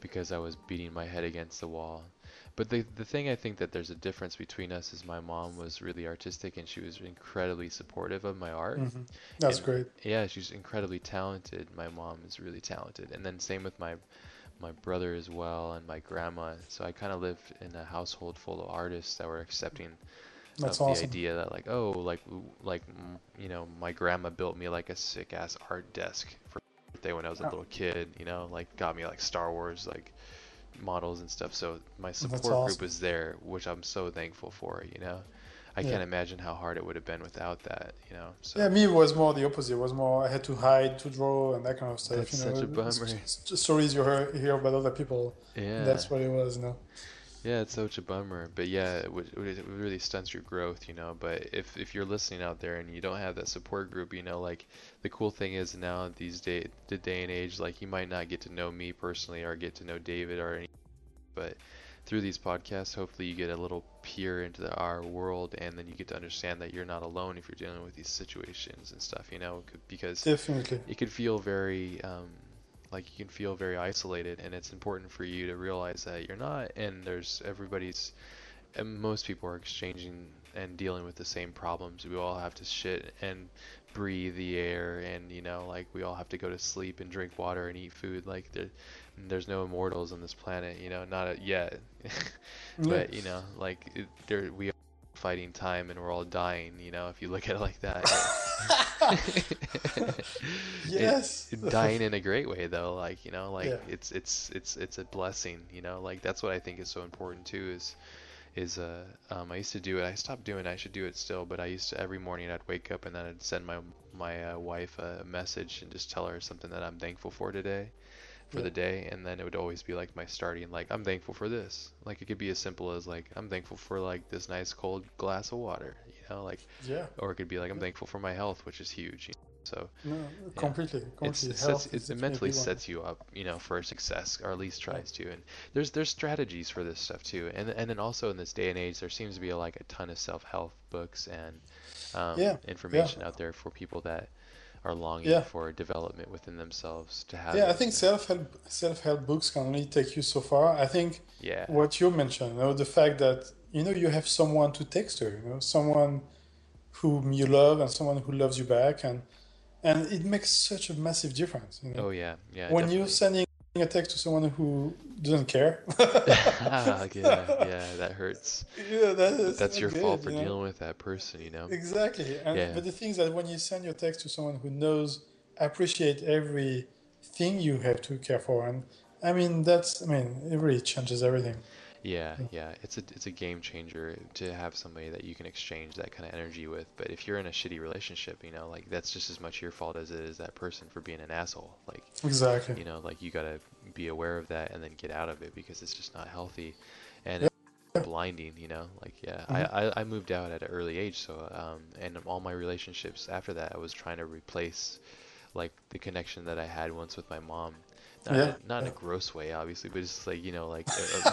because I was beating my head against the wall. But the the thing I think that there's a difference between us is my mom was really artistic and she was incredibly supportive of my art. Mm-hmm. That's and, great. Yeah, she's incredibly talented. My mom is really talented, and then same with my my brother as well and my grandma. So I kind of lived in a household full of artists that were accepting That's of awesome. the idea that like oh like like you know my grandma built me like a sick ass art desk for birthday when I was a little kid, you know, like got me like Star Wars like models and stuff. So my support awesome. group was there, which I'm so thankful for, you know. I yeah. can't imagine how hard it would have been without that, you know. So Yeah, me it was more the opposite. It was more I had to hide to draw and that kind of stuff. That's you know, such a bummer. Stories you hear, hear about other people. Yeah. That's what it was, you know. Yeah, it's such a bummer, but yeah, it, would, it really stunts your growth, you know. But if if you're listening out there and you don't have that support group, you know, like the cool thing is now these day the day and age, like you might not get to know me personally or get to know David or any, but through these podcasts, hopefully you get a little peer into the, our world, and then you get to understand that you're not alone if you're dealing with these situations and stuff, you know, because definitely it could feel very. Um, like you can feel very isolated and it's important for you to realize that you're not and there's everybody's and most people are exchanging and dealing with the same problems. We all have to shit and breathe the air and you know like we all have to go to sleep and drink water and eat food. Like there, there's no immortals on this planet you know not yet. But you know like it, there we fighting time and we're all dying you know if you look at it like that yes it, dying in a great way though like you know like yeah. it's it's it's it's a blessing you know like that's what i think is so important too is is uh um, I used to do it. I stopped doing it. I should do it still, but I used to every morning I'd wake up and then I'd send my my uh, wife a message and just tell her something that I'm thankful for today for yeah. the day and then it would always be like my starting like i'm thankful for this like it could be as simple as like i'm thankful for like this nice cold glass of water you know like yeah or it could be like i'm thankful for my health which is huge you know? so no, completely, completely. It's, it, sets, it mentally sets you up you know for success or at least tries to and there's there's strategies for this stuff too and and then also in this day and age there seems to be like a ton of self-help books and um, yeah. information yeah. out there for people that are longing yeah. for development within themselves to have. Yeah, I think self help self help books can only take you so far. I think yeah. what you mentioned, you know, the fact that you know you have someone to text to, you know, someone whom you love and someone who loves you back, and and it makes such a massive difference. You know? Oh yeah, yeah. When definitely. you're sending a text to someone who doesn't care. Ah, yeah, yeah, that hurts. Yeah, that is That's your good, fault for you know? dealing with that person, you know? Exactly. And, Yeah. But the thing is that when you send your text to someone who knows, appreciate every thing you have to care for, and I mean that's, I mean, it really changes everything. Yeah, yeah, it's a it's a game changer to have somebody that you can exchange that kind of energy with. But if you're in a shitty relationship, you know, like that's just as much your fault as it is that person for being an asshole. Like, Exactly. you know, like you gotta be aware of that and then get out of it because it's just not healthy, and Yeah. it's blinding. You know, like yeah, I, I I moved out at an early age, so um, and all my relationships after that, I was trying to replace like the connection that I had once with my mom. Not, Yeah, in, not in yeah. a gross way, obviously, but just like you know, like a,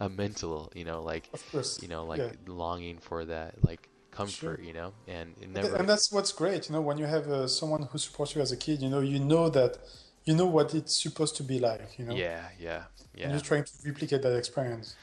a, mental, you know, like Of course. you know, like longing for that like comfort, you know, And never. and that's what's great, you know, when you have uh, someone who supports you as a kid, you know, you know that, you know what it's supposed to be like, you know, Yeah, yeah, yeah. and you're trying to replicate that experience.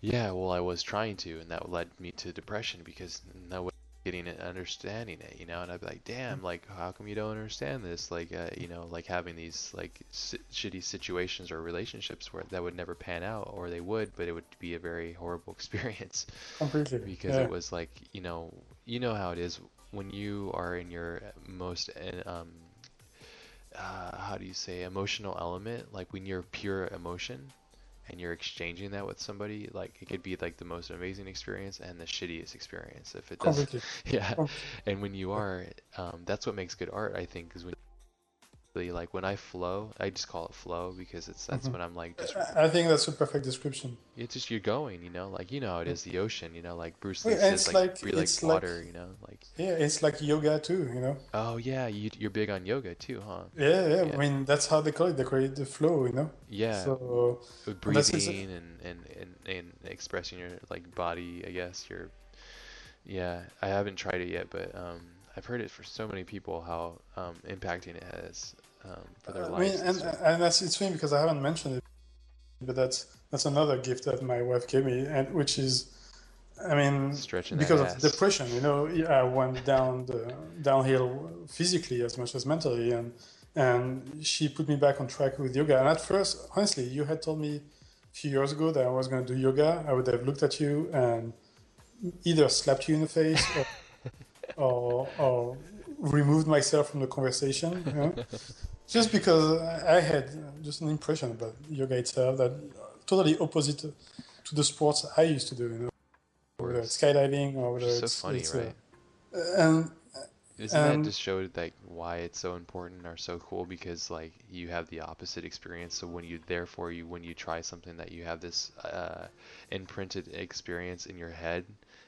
Yeah, well, I was trying to, and that led me to depression because no one was getting it, understanding it, you know. And I'd be like, damn, like, how come you don't understand this? Like, uh, you know, like having these like si shitty situations or relationships where that would never pan out, or they would, but it would be a very horrible experience Completely. because yeah. it was like, you know, you know how it is when you are in your most uh, um, uh, how do you say emotional element, like when you're pure emotion and you're exchanging that with somebody, like it could be like the most amazing experience and the shittiest experience if it doesn't. Yeah, and when you are, um, that's what makes good art, I think, is when really like when I flow, I just call it flow because it's that's Mhm. when I'm like just I think that's a perfect description. it's just you're going, you know, like you know it is the ocean, you know, like Bruce Lee and says it's like like- like it's like- water, you know, like Yeah, it's like yoga too, you know. oh yeah, you you're big on yoga too, huh? Yeah, yeah. Yeah. I mean, that's how they call it. They call it the flow, you know. Yeah, So with and that's exa- breathing and, and, and, and expressing your like body, I guess your yeah, I haven't tried it yet, but um, I've heard it for so many people how um, impacting it has um, for their I mean, and and that's it's funny because I haven't mentioned it, but that's that's another gift that my wife gave me, and which is, I mean, Stretching because of depression. You know, I went down the downhill physically as much as mentally, and and she put me back on track with yoga. And at first, honestly, you had told me a few years ago that I was going to do yoga. I would have looked at you and either slapped you in the face or or, or removed myself from the conversation. You know? just because I had just an impression about yoga itself that totally opposite to the sports I used to do. You know, whether it's skydiving or whether is so it's, funny, it's, uh, right? and Isn't that just showed like why it's so important or so cool because like you have the opposite experience. So when you therefore you when you try something that you have this uh, imprinted experience in your head,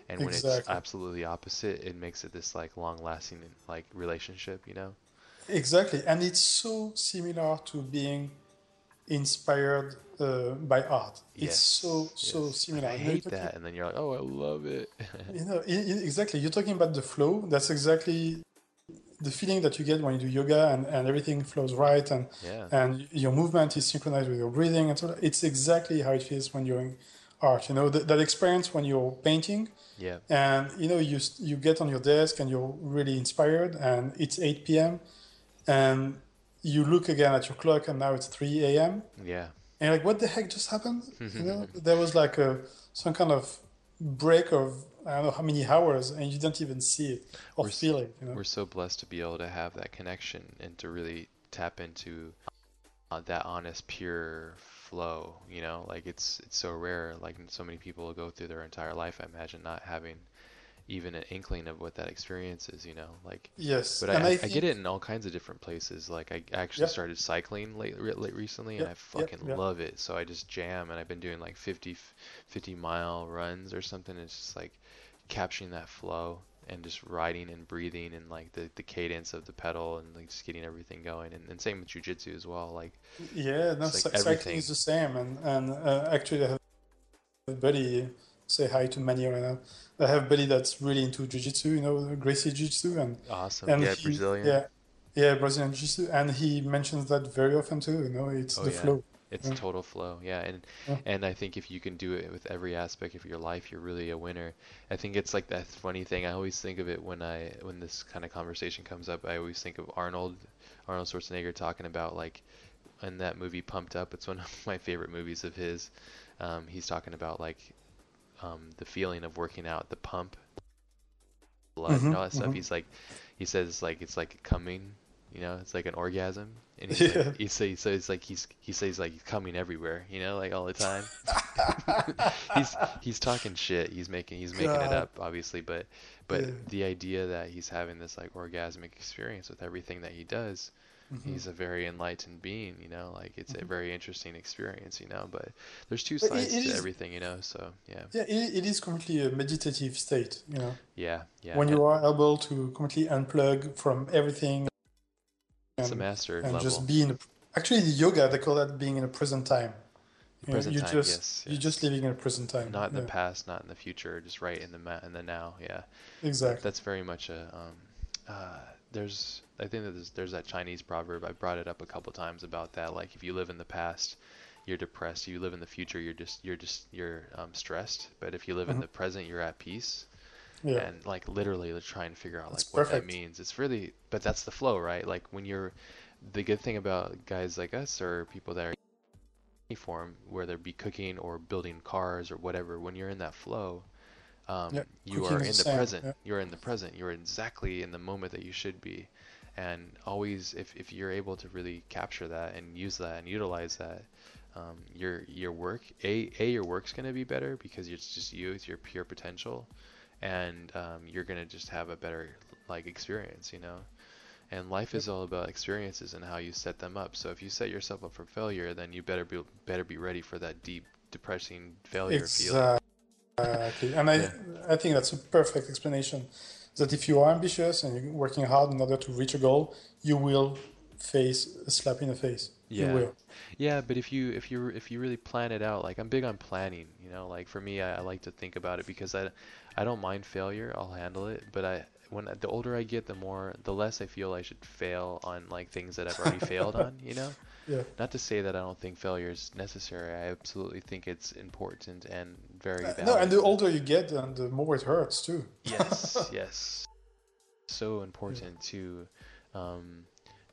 and when it's absolutely opposite, it makes it this like long lasting like relationship. You know? Exactly, and it's so similar to being inspired uh, by art. It's so so yes. similar. I hate talking- that, and then you're like, oh, I love it. You know, exactly. You're talking about the flow. That's exactly the feeling that you get when you do yoga and, and everything flows right and yeah. and your movement is synchronized with your breathing and so it's exactly how it feels when you're in art you know th- that experience when you're painting Yeah. and you know you you get on your desk and you're really inspired and it's 8 p.m and you look again at your clock and now it's 3 a.m Yeah. and you're like what the heck just happened you know there was like a some kind of break of i don't know how many hours and you don't even see it or We're feel it you know We're so blessed to be able to have that connection and to really tap into uh, that honest, pure flow. You know, like it's it's so rare. Like so many people go through their entire life. I imagine not having even an inkling of what that experience is. You know, like. yes But I, I, think, get it in all kinds of different places. Like I actually Yep. started cycling late, late recently, and I fucking yep. love it. So I just jam, and I've been doing like 50, 50 mile runs or something. It's just like capturing that flow and just riding and breathing and like the, the cadence of the pedal and like just getting everything going. And, and same with jujitsu as well. Like Yeah, no, like cycling everything. is the same, and and uh, actually, I have a buddy. Say hi to Manny right now. I have a buddy that's really into jiu-jitsu, you know, Gracie jiu-jitsu, and awesome. and yeah, he, Brazilian. yeah, yeah, Brazilian jiu-jitsu, and he mentions that very often too. You know, it's Oh, the yeah. flow. It's Yeah. total flow, yeah, and Yeah. and I think if you can do it with every aspect of your life, you're really a winner. I think it's like that funny thing. I always think of it when I when this kind of conversation comes up. I always think of Arnold, Arnold Schwarzenegger talking about like in that movie Pumped Up. It's one of my favorite movies of his. Um, he's talking about like um, the feeling of working out, the pump, blood, and Mhm, all that stuff. mhm. He's like, he says like it's like coming, you know, it's like an orgasm. And he's Yeah. like, he says so it's like he's he says like coming everywhere, you know, like all the time. he's he's talking shit. He's making he's making it up, obviously, but but Yeah. the idea that he's having this like orgasmic experience with everything that he does, Mhm. he's a very enlightened being, you know, like it's a very interesting experience, you know. But there's two But sides to is- everything, you know. So yeah, Yeah, it, it is completely a meditative state, you know, yeah, yeah. when you are able to completely unplug from everything it's a and, master and level. just be in. A, actually, the yoga they call that being in a present time. You know, present you time, just yes, you're just living in a present time. not in the past, not in the future, just right in the ma- in the now. Yeah. exactly. That's very much a um, uh, there's I think that there's, there's that Chinese proverb. I brought it up a couple times about that. Like if you live in the past you're depressed. You live in the future you're just you're just you're um, stressed. But if you live in Mhm. the present you're at peace. Yeah, and like literally to try and figure out like That's what perfect. that means. It's really but that's the flow right? Like when you're the good thing about guys like us or people that are in any form whether it be cooking or building cars or whatever when you're in that flow um, Yeah, you cooking are in the same, present. Yeah. you're in the present. You're exactly in the moment that you should be and always if, if you're able to really capture that and use that and utilize that um, your your work a a your work's going to be better because it's just you it's your pure potential and um, you're going to just have a better like experience you know and life is all about experiences and how you set them up so if you set yourself up for failure then you better be better be ready for that deep depressing failure feeling Exactly, and I Yeah. I think that's a perfect explanation. That if you are ambitious and you're working hard in order to reach a goal, you will face a slap in the face. Yeah. You will. Yeah, but if you if you if you really plan it out, like I'm big on planning, you know, like for me, I, I like to think about it because I I don't mind failure, I'll handle it, but I when the older I get, the more the less I feel I should fail on like things that I've already failed on, you know? Yeah. Not to say that I don't think failure is necessary. I absolutely think it's important and very Uh. No, and the older you get, and the more it hurts too. Yes, yes. So important to um,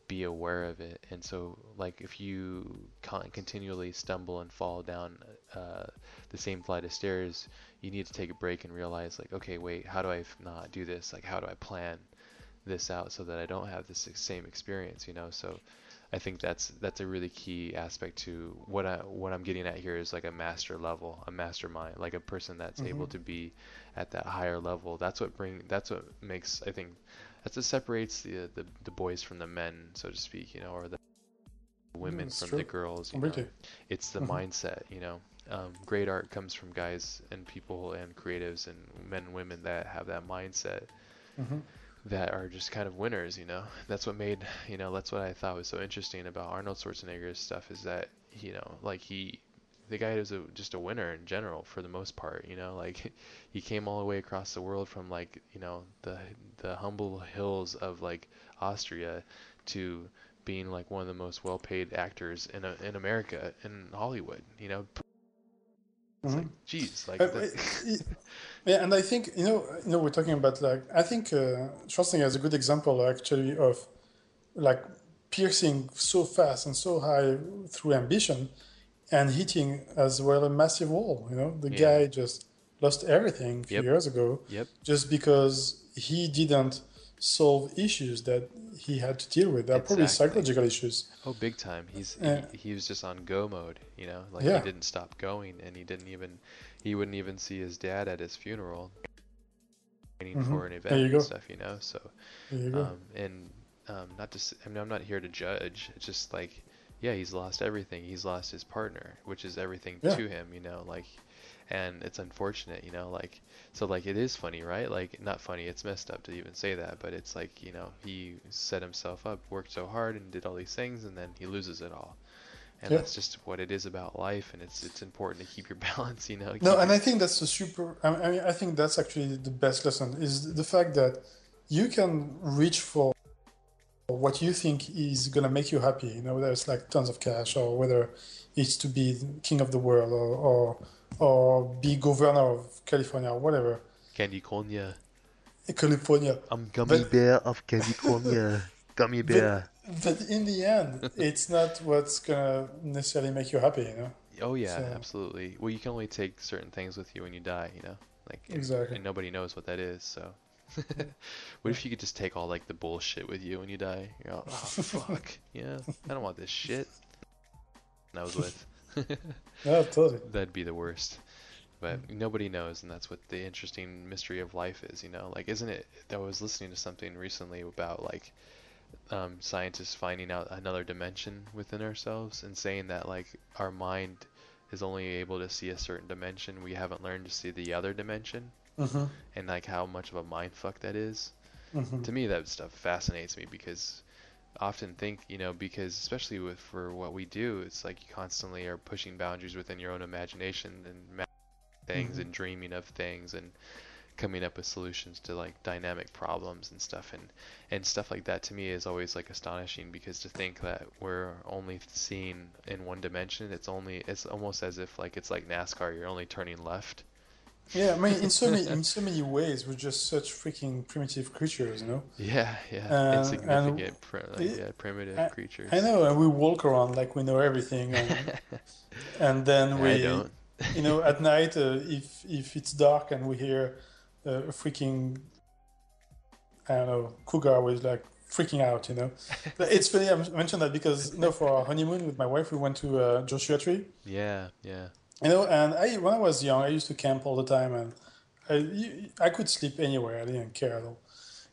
be aware of it. And so, like, if you con- continually stumble and fall down uh, the same flight of stairs, you need to take a break and realize, like, okay, wait, how do I f- not do this? Like, how do I plan this out so that I don't have this same experience? You know, so. I think that's that's a really key aspect to what I what I'm getting at here is like a master level, a mastermind, like a person that's able Mhm. to be at that higher level. That's what bring that's what makes I think that's what separates the the, the boys from the men, so to speak, you know, or the women from true. the girls. You know? It's the Mhm. mindset, you know. Um, great art comes from guys and people and creatives and men and women that have that mindset hmm that are just kind of winners, you know. That's what made, you know, that's what I thought was so interesting about Arnold Schwarzenegger's stuff is that, you know, like he, the guy is a, just a winner in general for the most part, you know, like he came all the way across the world from like, you know, the the humble hills of like Austria to being like one of the most well-paid actors in a, in America in Hollywood, you know. It's Mhm. like, geez, like Uh, yeah, and I think you know, you know, we're talking about like I think uh, Schwarzenegger is a good example actually of like piercing so fast and so high through ambition, and hitting as well a massive wall. You know, the Yeah. guy just lost everything a few Yep. years ago Yep. just because he didn't solve issues that he had to deal with. They're probably psychological issues. Oh, big time. He's Yeah. he, he was just on go mode, you know, like Yeah. he didn't stop going, and he didn't even he wouldn't even see his dad at his funeral, waiting Mhm. for an event and stuff, you know. So, you um, and um, not to, I mean, I'm not here to judge. It's just like, yeah, he's lost everything. He's lost his partner, which is everything Yeah. to him, you know, like, and it's unfortunate, you know, like, so like it is funny, right? Like, not funny. It's messed up to even say that, but it's like, you know, he set himself up, worked so hard, and did all these things, and then he loses it all. And Yeah. that's just what it is about life, and it's it's important to keep your balance, you know. No, and your- I think that's the super. I I mean, I think that's actually the best lesson is the fact that you can reach for what you think is gonna make you happy. You know, whether it's like tons of cash or whether it's to be king of the world or or, or be governor of California or whatever. Candy Konya. California. I'm gummy But- bear of Candy Konya. gummy bear. But, but in the end, it's not what's gonna necessarily make you happy, you know. Oh yeah, So- absolutely. Well, you can only take certain things with you when you die, you know, like and- Exactly. and nobody knows what that is. So, what if you could just take all like the bullshit with you when you die? You're all, oh fuck, yeah, I don't want this shit. And I was with. Yeah, totally. That'd be the worst. But mm. nobody knows, and that's what the interesting mystery of life is, you know? Like, isn't it? I was listening to something recently about, like, um, scientists finding out another dimension within ourselves and saying that, like, our mind is only able to see a certain dimension. We haven't learned to see the other dimension, hmm and, like, how much of a mind fuck that is. hmm To me, that stuff fascinates me because I often think, you know, because especially with for what we do, it's like you constantly are pushing boundaries within your own imagination and things Mhm. and dreaming of things and coming up with solutions to like dynamic problems and stuff and and stuff like that to me is always like astonishing because to think that we're only seeing in one dimension it's only it's almost as if like it's like NASCAR you're only turning left. Yeah, I mean, in so many in so many ways, we're just such freaking primitive creatures, you know. yeah yeah Uh, insignificant pri- like, yeah, primitive I- creatures. I know, and we walk around like we know everything, and, and then we, you know, at night, uh, if if it's dark and we hear a freaking, I don't know, cougar was like freaking out, you know. But it's funny I mentioned that because you know, for our honeymoon with my wife, we went to uh, Joshua Tree, Yeah, yeah. you know, and I when I was young, I used to camp all the time, and I I could sleep anywhere. I didn't care at all.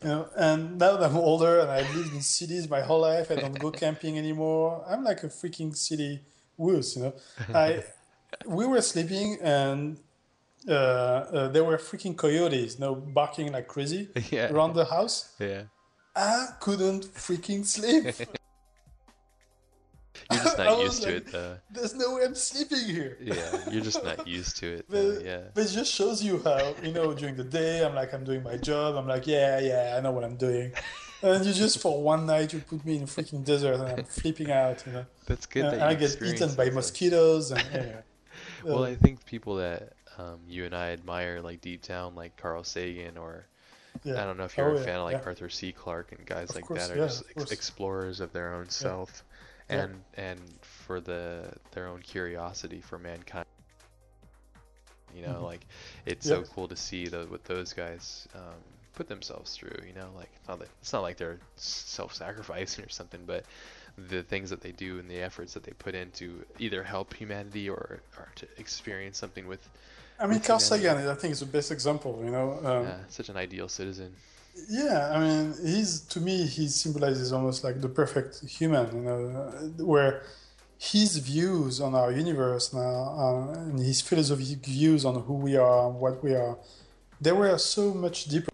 You know, and now that I'm older and I lived in cities my whole life, I don't go camping anymore. I'm like a freaking city wuss, you know. I we were sleeping and uh, uh, there were freaking coyotes, you know, barking like crazy Yeah. around the house. Yeah. I couldn't freaking sleep. You're just not used to like- it though. There's no way I'm sleeping here. Yeah, you're just not used to it though. But, Yeah. but it just shows you how, you know, during the day, I'm like, I'm doing my job. I'm like, yeah, yeah, I know what I'm doing. And you just, for one night, you put me in a freaking desert and I'm flipping out, you know. That's good And that you I get eaten by mosquitoes. And, anyway. Well, Uh, I think people that um, you and I admire, like deep down, like Carl Sagan, or yeah. I don't know if you're Oh, a yeah, fan of like yeah. Arthur C. Clarke and guys Of like course, that are just ex- explorers of their own self, and and for the their own curiosity for mankind. You know, Mhm. like it's so cool to see the, what those guys um, put themselves through. You know, like it's not that it's not like they're self-sacrificing or something, but the things that they do and the efforts that they put in to either help humanity or or to experience something with I mean, with Carl humanity. Sagan, I think, is the best example, you know. Um, yeah, such an ideal citizen. Yeah, I mean, he's to me he symbolizes almost like the perfect human, you know, uh, where his views on our universe now uh, and his philosophic views on who we are, what we are, they were so much deeper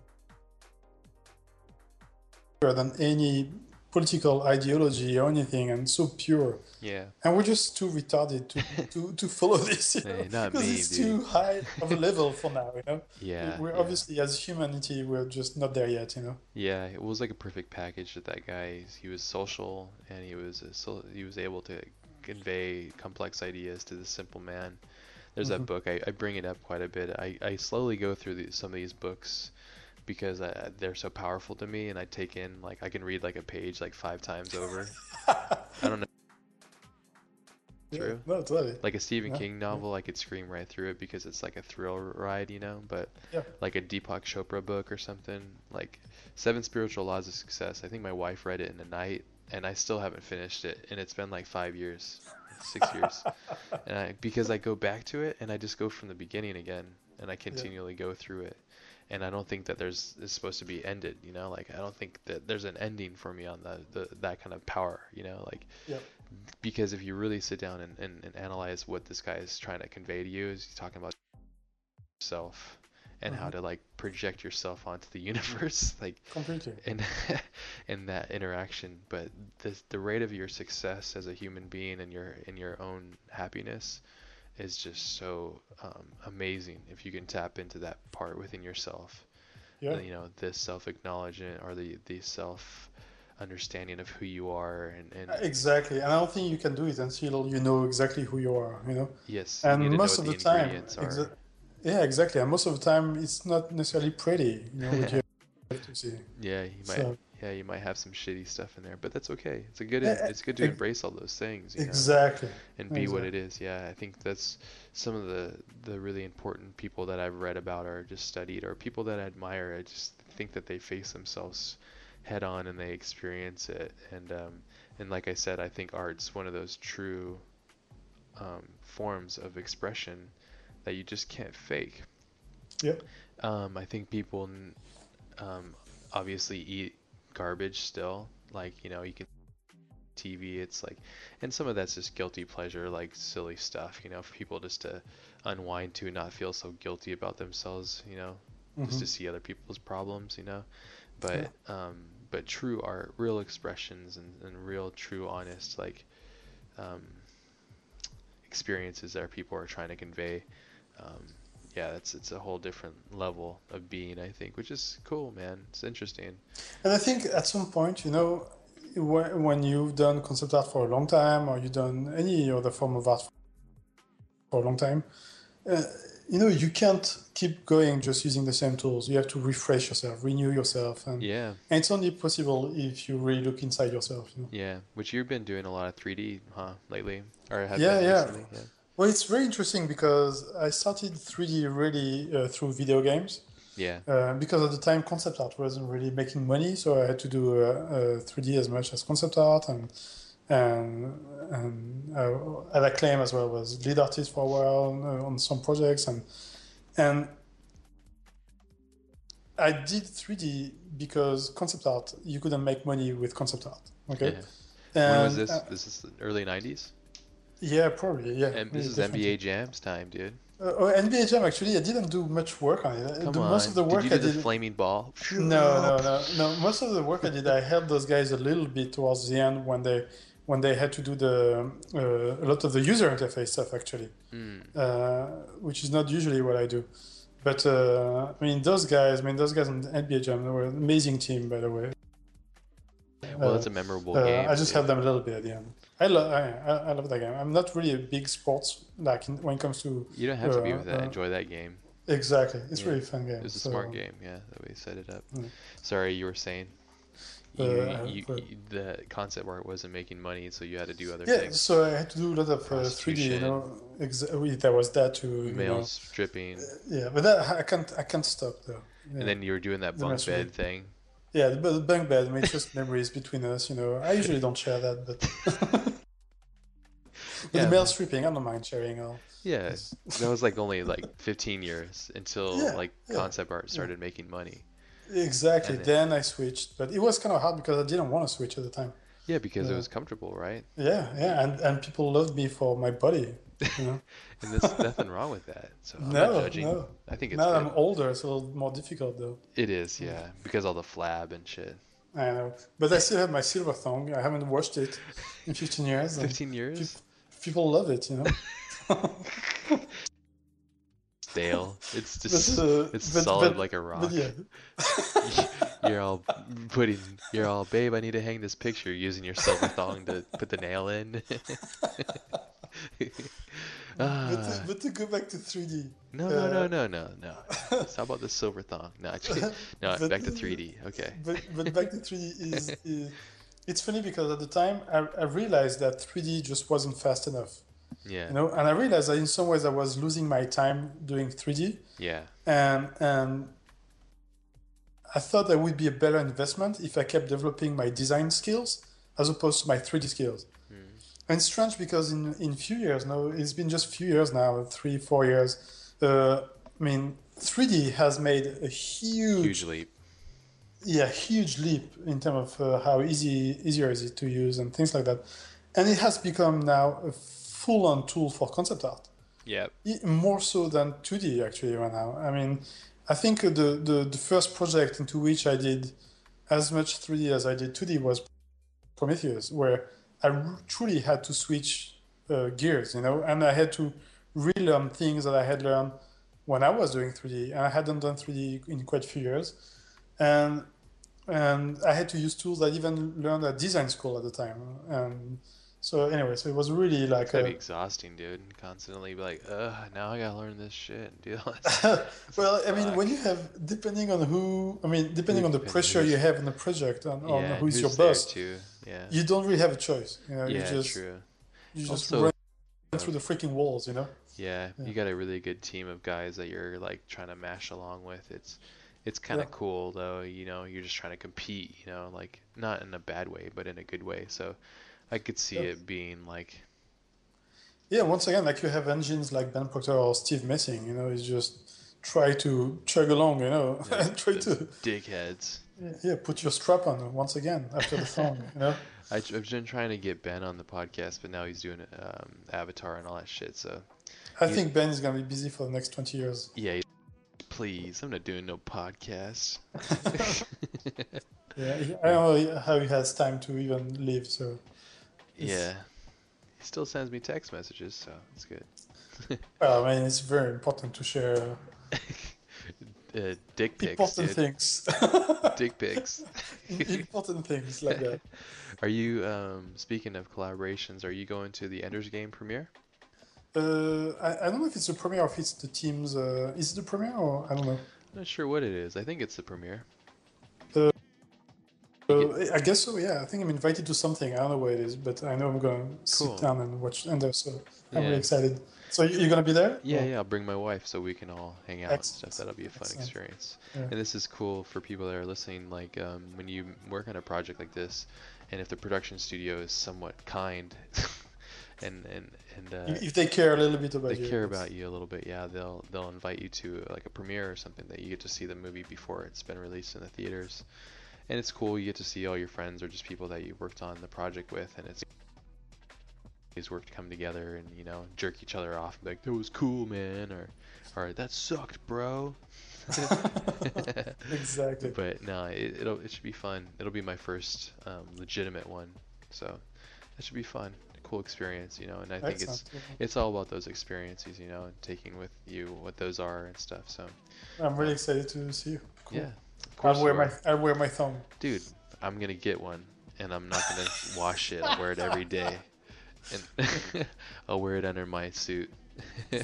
than any political ideology or anything, and so pure. Yeah. And we're just too retarded to to, to follow this, you know, not because me, it's dude. too high of a level for now, you know. Yeah. we're yeah. obviously as humanity, we're just not there yet, you know. Yeah, it was like a perfect package that that guy. He was social and he was a, so he was able to convey complex ideas to the simple man. There's that Mhm. book I, I bring it up quite a bit. I, I slowly go through the, some of these books because I, they're so powerful to me, and I take in like I can read like a page like five times over. I don't know, Yeah, True. No, totally. like a Stephen Yeah, King yeah. novel, I could scream right through it because it's like a thrill ride, you know. But Yeah. like a Deepak Chopra book or something, like Seven Spiritual Laws of Success. I think my wife read it in a night, and I still haven't finished it, and it's been like five years, six years, and I because I go back to it and I just go from the beginning again, and I continually go through it, and I don't think that there's it's supposed to be ended, you know, like I don't think that there's an ending for me on the, the that kind of power, you know, like Yep. because if you really sit down and, and, and analyze what this guy is trying to convey to you is he's talking about yourself and how Mhm. to like project yourself onto the universe like Completely. in in that interaction but the the rate of your success as a human being and your in your own happiness is just so um, amazing if you can tap into that part within yourself Yeah. you know this self acknowledgement or the the self understanding of who you are and, and Exactly. And I don't think you can do it until you know exactly who you are, you know? yes you And need to know most of the the time, exa- yeah, exactly. And most of the time, it's not necessarily pretty, you know, what you have to see. Yeah, he might So- yeah, you might have some shitty stuff in there, but that's okay. It's a good. It's good to embrace all those things. You know? Exactly. and be what it is. Yeah, I think that's some of the the really important people that I've read about or just studied or people that I admire. I just think that they face themselves head on and they experience it. And um, and like I said, I think art's one of those true um, forms of expression that you just can't fake. Yep. Um, I think people um, obviously eat garbage still. Like you know, you can TV. It's like, and some of that's just guilty pleasure, like silly stuff, you know, for people just to unwind to, not feel so guilty about themselves, you know, just Mhm. to see other people's problems, you know. But um, but true art, real expressions, and, and real, true, honest, like um, experiences that people are trying to convey. Um, yeah, it's it's a whole different level of being, I think, which is cool, man. It's interesting. And I think at some point, you know, when, when you've done concept art for a long time, or you've done any other form of art for a long time, uh, you know, you can't keep going just using the same tools. You have to refresh yourself, renew yourself, and, Yeah. and it's only possible if you really look inside yourself. You know? Yeah, which you've been doing a lot of 3D, huh, lately? Or have Yeah, been yeah. recently? Yeah. Well, it's very interesting because I started 3D really uh, through video games. Yeah. Uh, because at the time concept art wasn't really making money, so I had to do uh, uh, 3D as much as concept art, and and and uh, at Acclaim as well was lead artist for a while uh, on some projects, and and I did 3D because concept art you couldn't make money with concept art. Okay, Yeah. When was this? uh, This is the early 90s? Yeah, probably. Yeah, And this yeah, is definitely. NBA Jams time, dude. Uh, oh, NBA Jam actually, I didn't do much work on it. Come the, on. most of the work did you I do the did. flaming ball? No, no, no, no. Most of the work I did, I helped those guys a little bit towards the end when they when they had to do the uh, a lot of the user interface stuff actually, Mm. uh, which is not usually what I do. But uh, I mean, those guys, I mean, those guys on NBA Jam, they were an amazing team, by the way. Well, Uh, it's a memorable uh, game. I just dude. helped them a little bit at the end. I love, I, I- love that game. I'm not really a big sports like in, when it comes to You don't have to be uh, with that. uh, Enjoy that game. exactly. It's Yeah. really fun game. It was a so- smart game, yeah, that we set it up. Mm. Sorry, you were saying. Uh, You, uh, you, you- the concept where it wasn't making money, so you had to do other Yeah, things. so I had to do a lot of uh, 3D. You know, ex- we- there was that too. you know. Male stripping, Yeah, but that, I can't. I can't stop though. Yeah, and then you were doing that bunk bed thing. Yeah, the, the bunk bed. I mean, just memories between us. You know, I usually don't share that, but, but Yeah. the male stripping, I don't mind sharing. All. Yeah, that was like only like 15 years until Yeah, like yeah, concept art started making money. Exactly. And then I switched, but it was kind of hard because I didn't want to switch at the time. Yeah, because it was comfortable, right? Yeah, yeah, and and people loved me for my body. You know, And there's nothing wrong with that. So I'm no, not judging. no. I think it's Now good. I'm older, it's a little more difficult though. It is, yeah, because all the flab and shit. I know, but I still have my silver thong. I haven't washed it in 15 years. 15 years? People love it, you know. Stale. It's But, just uh, it's but- solid but- like a rock. Yeah, You're all putting. You're all, babe. I need to hang this picture using your silver thong to put the nail in. but, ah, to, but to go back to 3D. no, no, no, uh, no, no, no. How about the silver thong? No, actually, no. But- back to 3D. Okay. But but back to 3D is, is it's funny because at the time I, I realized that 3D just wasn't fast enough, Yeah. you know, and I realized that in some ways I was losing my time doing 3D, Yeah. and and I thought that would be a better investment if I kept developing my design skills as opposed to my 3D skills. And it's strange because in in few years now, it's been just few years now, three four years. Uh, I mean, 3D has made a huge, Huge leap. yeah, huge leap in terms of uh, how easy easier is it to use and things like that, and it has become now a full-on tool for concept art. Yeah. More so than 2D actually right now. I mean, I think the, the, the first project into which I did as much 3D as I did 2D was Prometheus, where I truly had to switch uh, gears, you know, and I had to relearn things that I had learned when I was doing 3D, and I hadn't done 3D in quite a few years, and and I had to use tools that I even learned at design school at the time, and So anyway, so it was really like It's gotta be a, exhausting, dude. Constantly be like, ugh, now I gotta learn this shit and do all this. well, I mean, when you have depending on who, I mean, depending on the pressure you have in the project and on yeah, who's, your boss, too? Yeah. you don't really have a choice. You know, you yeah, just true. you just Also, run uh, through the freaking walls. You know. Yeah, Yeah. you got a really good team of guys that you're like trying to mash along with. It's it's kind of Yeah. cool though, you know, you're just trying to compete, you know, like not in a bad way, but in a good way. So I could see it being like Yeah, once again, like you have engines like Ben Procter or Steve Messing, you know, is just try to chug along, you know, and try to dickheads. Yeah put your strap on once again after the song, you know. I, I've been trying to get Ben on the podcast, but now he's doing um, Avatar and all that shit. So I think Ben is gonna be busy for the next twenty years. yeah, he- please, I'm not doing no podcast. Yeah, I don't know how he has time to even live. So yeah, he still sends me text messages, so it's good. well, I mean, it's very important to share uh, dick pics, important dude. things. Dick pics. important things like that. Are you um, speaking of collaborations? Are you going to the Ender's Game premiere? Uh, I, I don't know if it's the premiere or if it's the team's. Uh, is it the premiere or I don't know. I'm not sure what it is. I think it's the premiere. Uh, I guess so. Yeah, I think I'm invited to something. I don't know what it is, but I know I'm gonna Cool. sit down and watch Ender. So I'm Yeah. really excited. So you- you're gonna be there? Yeah, yeah. I'll bring my wife so we can all hang out and stuff. That'll be a fun Excellent. experience. Yeah. And this is cool for people that are listening. Like um, when you work on a project like this, and if the production studio is somewhat kind, and and and uh, If they care a little bit about you. they you. care it's- about you a little bit, yeah, they'll they'll invite you to like a premiere or something that you get to see the movie before it's been released in the theaters, and it's cool. You get to see all your friends or just people that you worked on the project with, and it's always work to come together and you know jerk each other off and be like that was cool, man, or or that sucked, bro. Exactly. But no, it, it'll it should be fun. It'll be my first um, legitimate one, so that should be fun. Cool experience, you know. And I think it's it's all about those experiences, you know, and taking with you what those are and stuff. So I'm really excited to see you. Cool. yeah, I'll wear my. I'll wear my thumb. dude. I'm gonna get one, and I'm not gonna wash it. I'll wear it every day, and I'll wear it under my suit.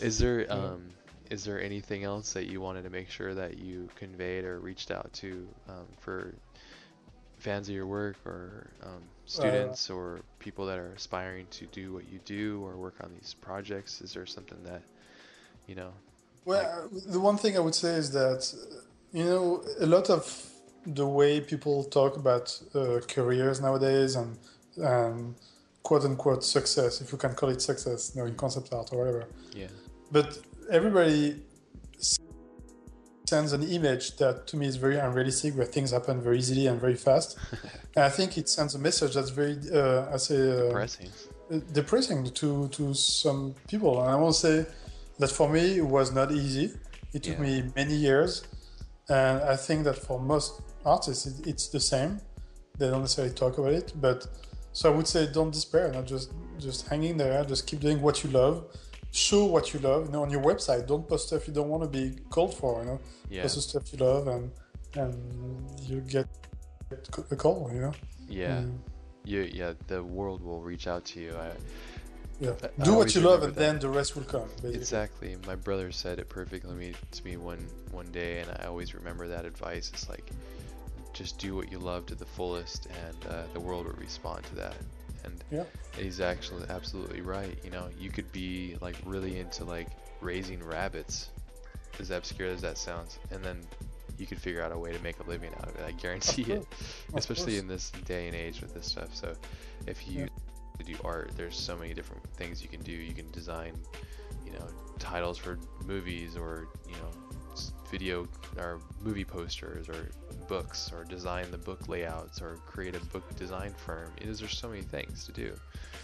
is there um is there anything else that you wanted to make sure that you conveyed or reached out to um, for fans of your work or um, students or people that are aspiring to do what you do or work on these projects? Is there something that you know? Well, the one thing I would say is that, uh, you know, a lot of the way people talk about uh, careers nowadays and and quote unquote success, if you can call it success, you know, in concept art or whatever. Yeah. But everybody sends an image that to me is very unrealistic, where things happen very easily and very fast. and I think it sends a message that's very, uh, I say, uh, Depressing. uh, depressing to to some people. And I will say that for me it was not easy. It took Yeah. me many years, and I think that for most artists it, it's the same. They don't necessarily talk about it, but so I would say don't despair. Not just just hang in there. Just keep doing what you love. Show what you love. You know, on your website, don't post stuff you don't want to be called for. You know, Yeah. post the stuff you love, and and you get a call. You know. Yeah. Mm. You, yeah, the world will reach out to you. I, Yeah. I- Do what you love, and that. then the rest will come. Basically. Exactly. My brother said it perfectly me, to me one one day, and I always remember that advice. It's like, just do what you love to the fullest, and uh, the world will respond to that. And Yeah. he's actually absolutely right. You know, you could be like really into like raising rabbits, as obscure as that sounds, and then you could figure out a way to make a living out of it. I guarantee it. Of Especially course. in this day and age with this stuff. So, if you do art, there's so many different things you can do. You can design, you know, titles for movies or you know, video or movie posters or books or design the book layouts or create a book design firm. It is there's so many things to do.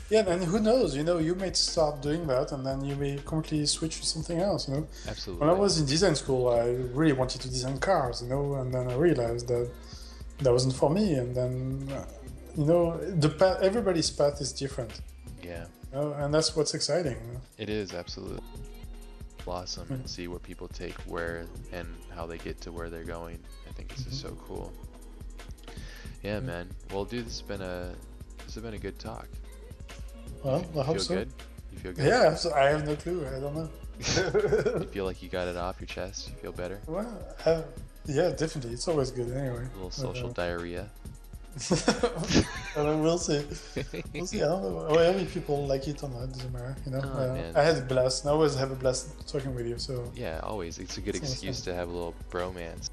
Yeah, and who knows? You know, you may start doing that, and then you may completely switch to something else. You know, Absolutely. when I was in design school, I really wanted to design cars. You know, and then I realized that that wasn't for me. And then, you know, the path, everybody's path is different. yeah, You know, and that's what's exciting. You know? it is absolutely blossom and see what people take where and how they get to where they're going. I think this is so cool. Yeah, man. Well, dude, this has been a this has been a good talk. Well, You I hope feel so. good? You feel good? Yeah, so I have no clue. I don't know. You feel like you got it off your chest? You feel better? well, uh, yeah, definitely. It's always good anyway. A little social diarrhea. Uh, we'll see. We'll see. I don't know whether many people like it or not. Doesn't matter. You know, Oh, uh. I had a blast. I always have a blast talking with you. So Yeah, always. It's a good It's excuse to have a little bromance.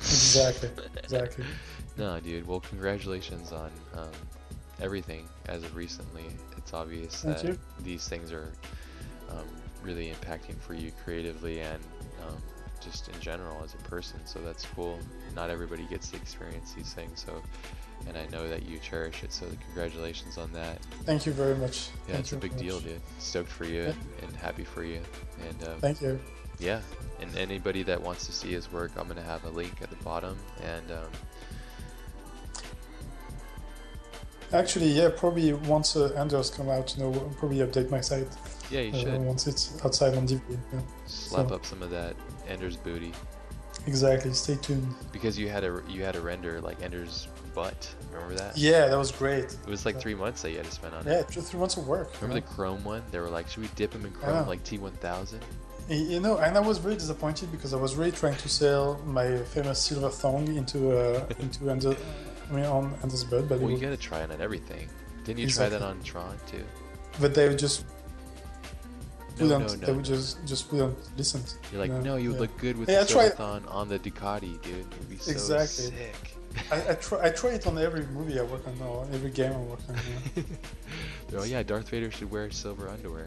exactly, exactly. No, dude. Well, congratulations on um, everything as of recently. It's obvious Thank that you. these things are um, really impacting for you creatively and um, just in general as a person. So that's cool. Not everybody gets to experience these things. So, and I know that you cherish it. So congratulations on that. Thank you very much. Yeah, Thank it's a big deal, much. dude. Stoked for you Yeah. and, and happy for you. And um, Thank you. yeah, and anybody that wants to see his work, I'm gonna have a link at the bottom. And um, Actually, yeah, probably once uh, Ender's come out, you know, we'll probably update my site yeah, you uh, should once it's outside on DVD. Yeah. slap so- up some of that Ender's booty Exactly. Stay tuned. because you had a you had a render like Ender's butt. Remember that? Yeah, that was great. It was like three months that you had to spend on Yeah, it. just three months of work. Remember know? the Chrome one? They were like, should we dip him in Chrome Yeah. like T1000? You know, and I was really disappointed because I was really trying to sell my famous silver thong into uh, into Ender, I mean, on Ender's Bud, but, Well, you gotta try it on everything. Didn't you try that on Tron too? but they were just No, no, no. they would just just wouldn't listen. You're like, no, you would yeah. look good with I the Silverthon on the Ducati, dude. It would be so Exactly. sick. I, I try I try it on every movie I work on or every game I work on. Yeah. Oh yeah, Darth Vader should wear silver underwear.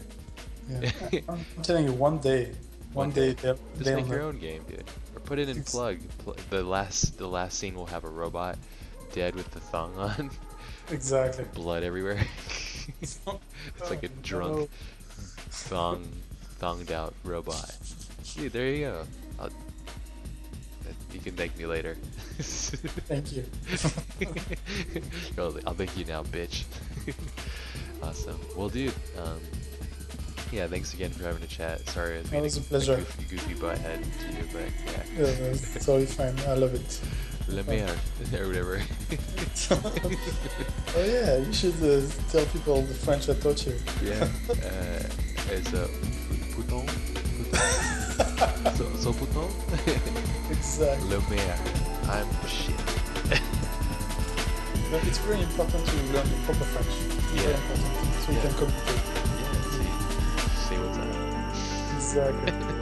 Yeah. I'm, I'm telling you, one day, one One day, day. Just they'll make your own game, dude. Or put it in plug. The last the last scene will have a robot dead with the thong on, Exactly. blood everywhere. it's like a drunk no. Thong thonged out robot. Dude, there you go. I'll, you can thank me later. Thank you. I'll, I'll thank you now, bitch. awesome. Well, dude. Um, yeah, thanks again for having a chat. Sorry, I was being was a pleasure. goofy, goofy butthead to you, but yeah. Yeah, it's totally fine. I love it. Le merde, or whatever. Oh yeah, you should uh, tell people the French I taught you. yeah. Uh, as a putain. putain. so, so putain. Exactly. Le merde. I'm shit. But it's very important to learn the proper French. It's Very important. So you Yeah. can communicate. Yeah. See, what's up. Exactly.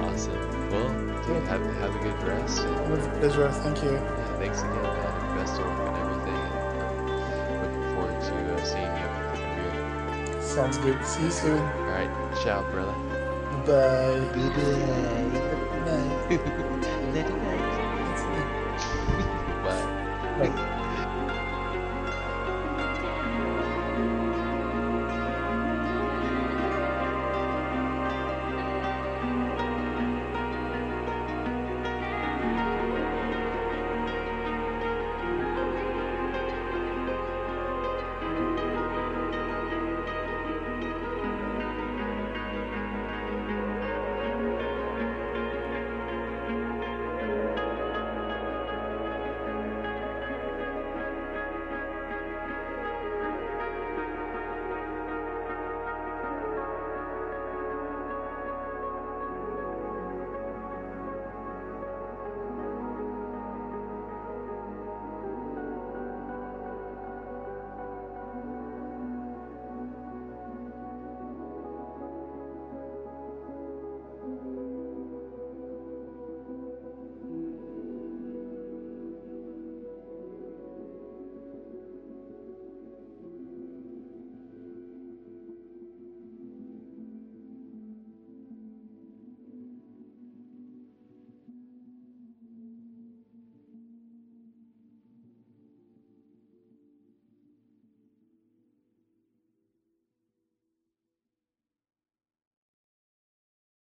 Awesome. Well, dude, have have a good rest. And, With pleasure. Thank you. yeah, thanks again, man. and Best of luck and everything. And, looking forward to uh, seeing you at the premiere. Sounds good. See you soon. All right, ciao, brother. Bye. Bye. Bye. Bye. Bye.